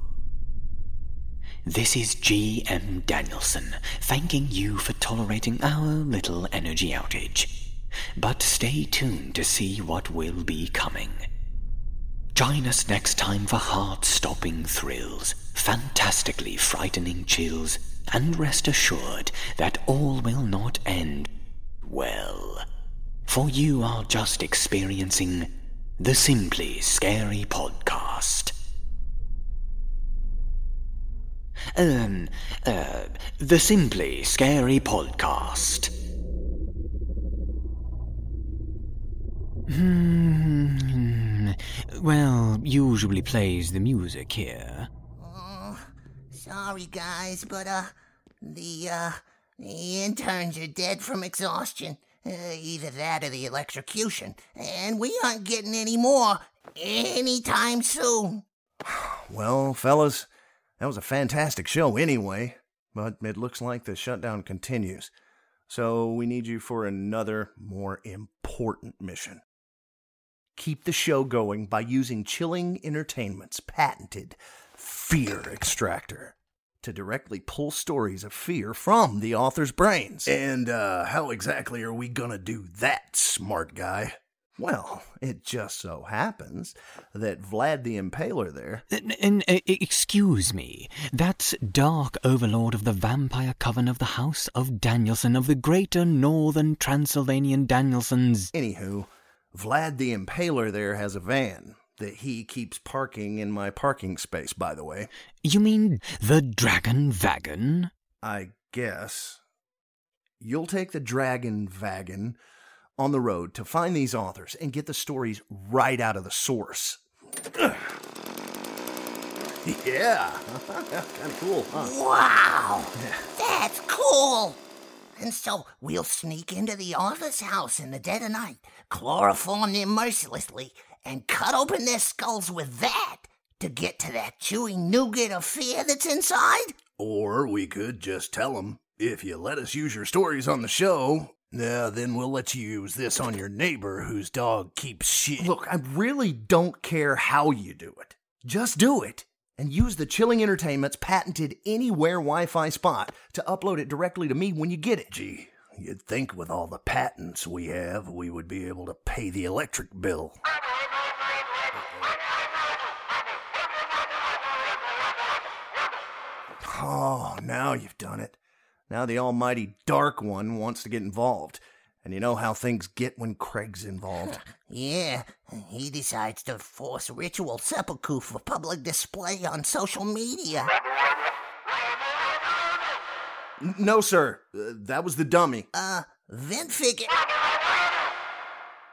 This is G.M. Danielson, thanking you for tolerating our little energy outage. But stay tuned to see what will be coming. Join us next time for heart stopping thrills, fantastically frightening chills, and rest assured that all will not end well. For you are just experiencing the Simply Scary Podcast. Um, uh, the Simply Scary Podcast. Hmm. Well, usually plays the music here. Oh, sorry, guys, but, uh, the, uh, the interns are dead from exhaustion. Uh, either that or the electrocution. And we aren't getting any more anytime soon. (sighs) Well, fellas, that was a fantastic show anyway, but it looks like the shutdown continues. So we need you for another more important mission. Keep the show going by using Chilling Entertainment's patented Fear Extractor to directly pull stories of fear from the author's brains. And uh, how exactly are we gonna do that, smart guy? Well, it just so happens that Vlad the Impaler there. N- n- uh, excuse me, that's Dark Overlord of the Vampire Coven of the House of Danielson of the Greater Northern Transylvanian Danielsons. Anywho, Vlad the Impaler there has a van that he keeps parking in my parking space, by the way. You mean the Dragon Wagon? I guess. You'll take the Dragon Wagon on the road to find these authors and get the stories right out of the source. (laughs) yeah, (laughs) kind of cool, huh? Wow! That's cool! And so we'll sneak into the office house in the dead of night, chloroform them mercilessly, and cut open their skulls with that to get to that chewy nougat of fear that's inside? Or we could just tell them if you let us use your stories on the show, yeah, then we'll let you use this on your neighbor whose dog keeps shit. Look, I really don't care how you do it. Just do it. And use the Chilling Entertainment's patented Anywhere Wi Fi spot to upload it directly to me when you get it. Gee, you'd think with all the patents we have, we would be able to pay the electric bill. Oh, now you've done it. Now the almighty Dark One wants to get involved. And you know how things get when Craig's involved. (laughs) Yeah, he decides to force ritual seppuku for public display on social media. No, sir. Uh, that was the dummy. Uh, vent figure.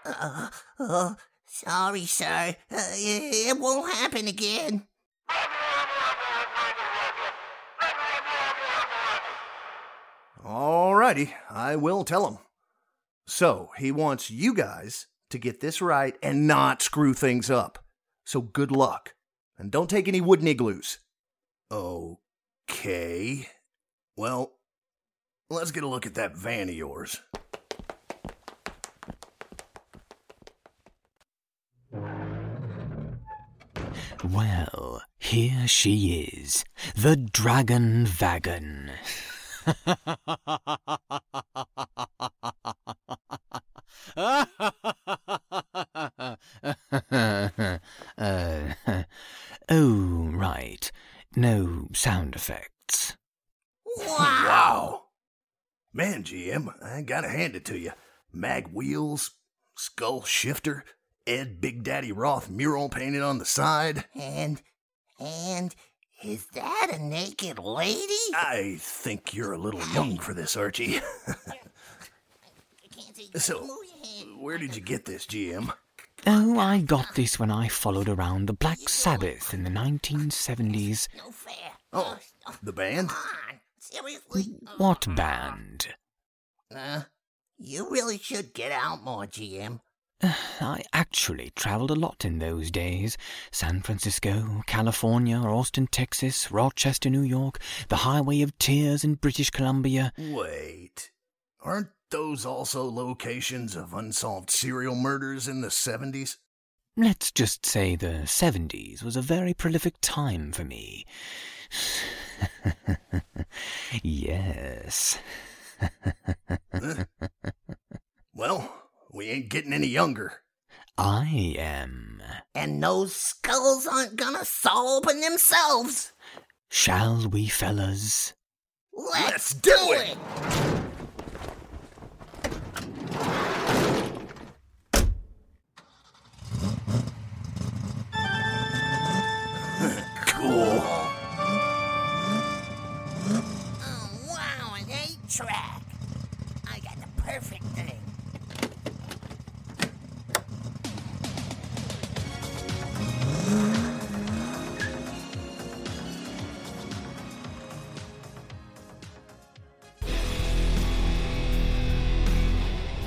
Uh, oh, sorry, sir. Uh, it won't happen again. All righty, I will tell him. So, he wants you guys to get this right and not screw things up. So, good luck. And don't take any wooden igloos. Okay. Well, let's get a look at that van of yours. Well, here she is, the Dragon Wagon. (laughs) uh, oh, right. No sound effects. Wow. Man, GM, I gotta hand it to you. Mag wheels, skull shifter, Ed Big Daddy Roth mural painted on the side. And, and, is that a naked lady? I think you're a little young for this, Archie. (laughs) so, where did you get this, GM? Oh, I got this when I followed around the Black Sabbath in the 1970s. No fair. Oh, the band? Seriously? What band? Uh, you really should get out more, GM. (sighs) I actually traveled a lot in those days. San Francisco, California, Austin, Texas, Rochester, New York, the Highway of Tears in British Columbia. Wait. Aren't those also locations of unsolved serial murders in the 70s? Let's just say the 70s was a very prolific time for me. (sighs) (laughs) yes. (laughs) well, we ain't getting any younger. I am. And those skulls aren't gonna sew open themselves. Shall we, fellas? Let's, Let's do it. (laughs) cool. Oh, wow, an eight track.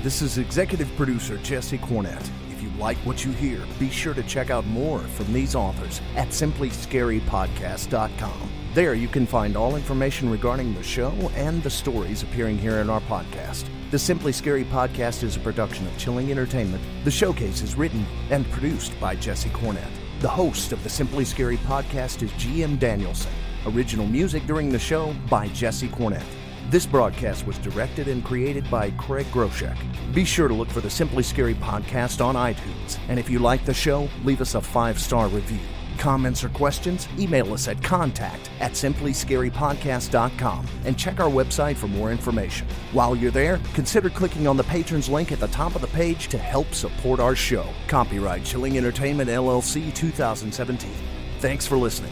This is executive producer Jesse Cornett. If you like what you hear, be sure to check out more from these authors at simplyscarypodcast.com. There you can find all information regarding the show and the stories appearing here in our podcast. The Simply Scary podcast is a production of Chilling Entertainment. The showcase is written and produced by Jesse Cornett. The host of the Simply Scary podcast is GM Danielson. Original music during the show by Jesse Cornett. This broadcast was directed and created by Craig Groshek. Be sure to look for the Simply Scary podcast on iTunes. And if you like the show, leave us a five star review. Comments or questions? Email us at contact at simplyscarypodcast.com and check our website for more information. While you're there, consider clicking on the patrons link at the top of the page to help support our show. Copyright Chilling Entertainment LLC 2017. Thanks for listening.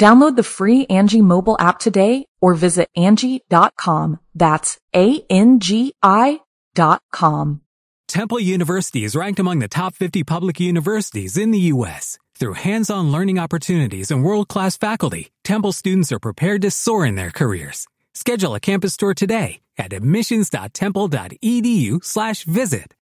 Download the free Angi mobile app today or visit Angi.com. That's A-N-G-I dot com. Temple University is ranked among the top 50 public universities in the U.S. Through hands-on learning opportunities and world-class faculty, Temple students are prepared to soar in their careers. Schedule a campus tour today at admissions.temple.edu/visit.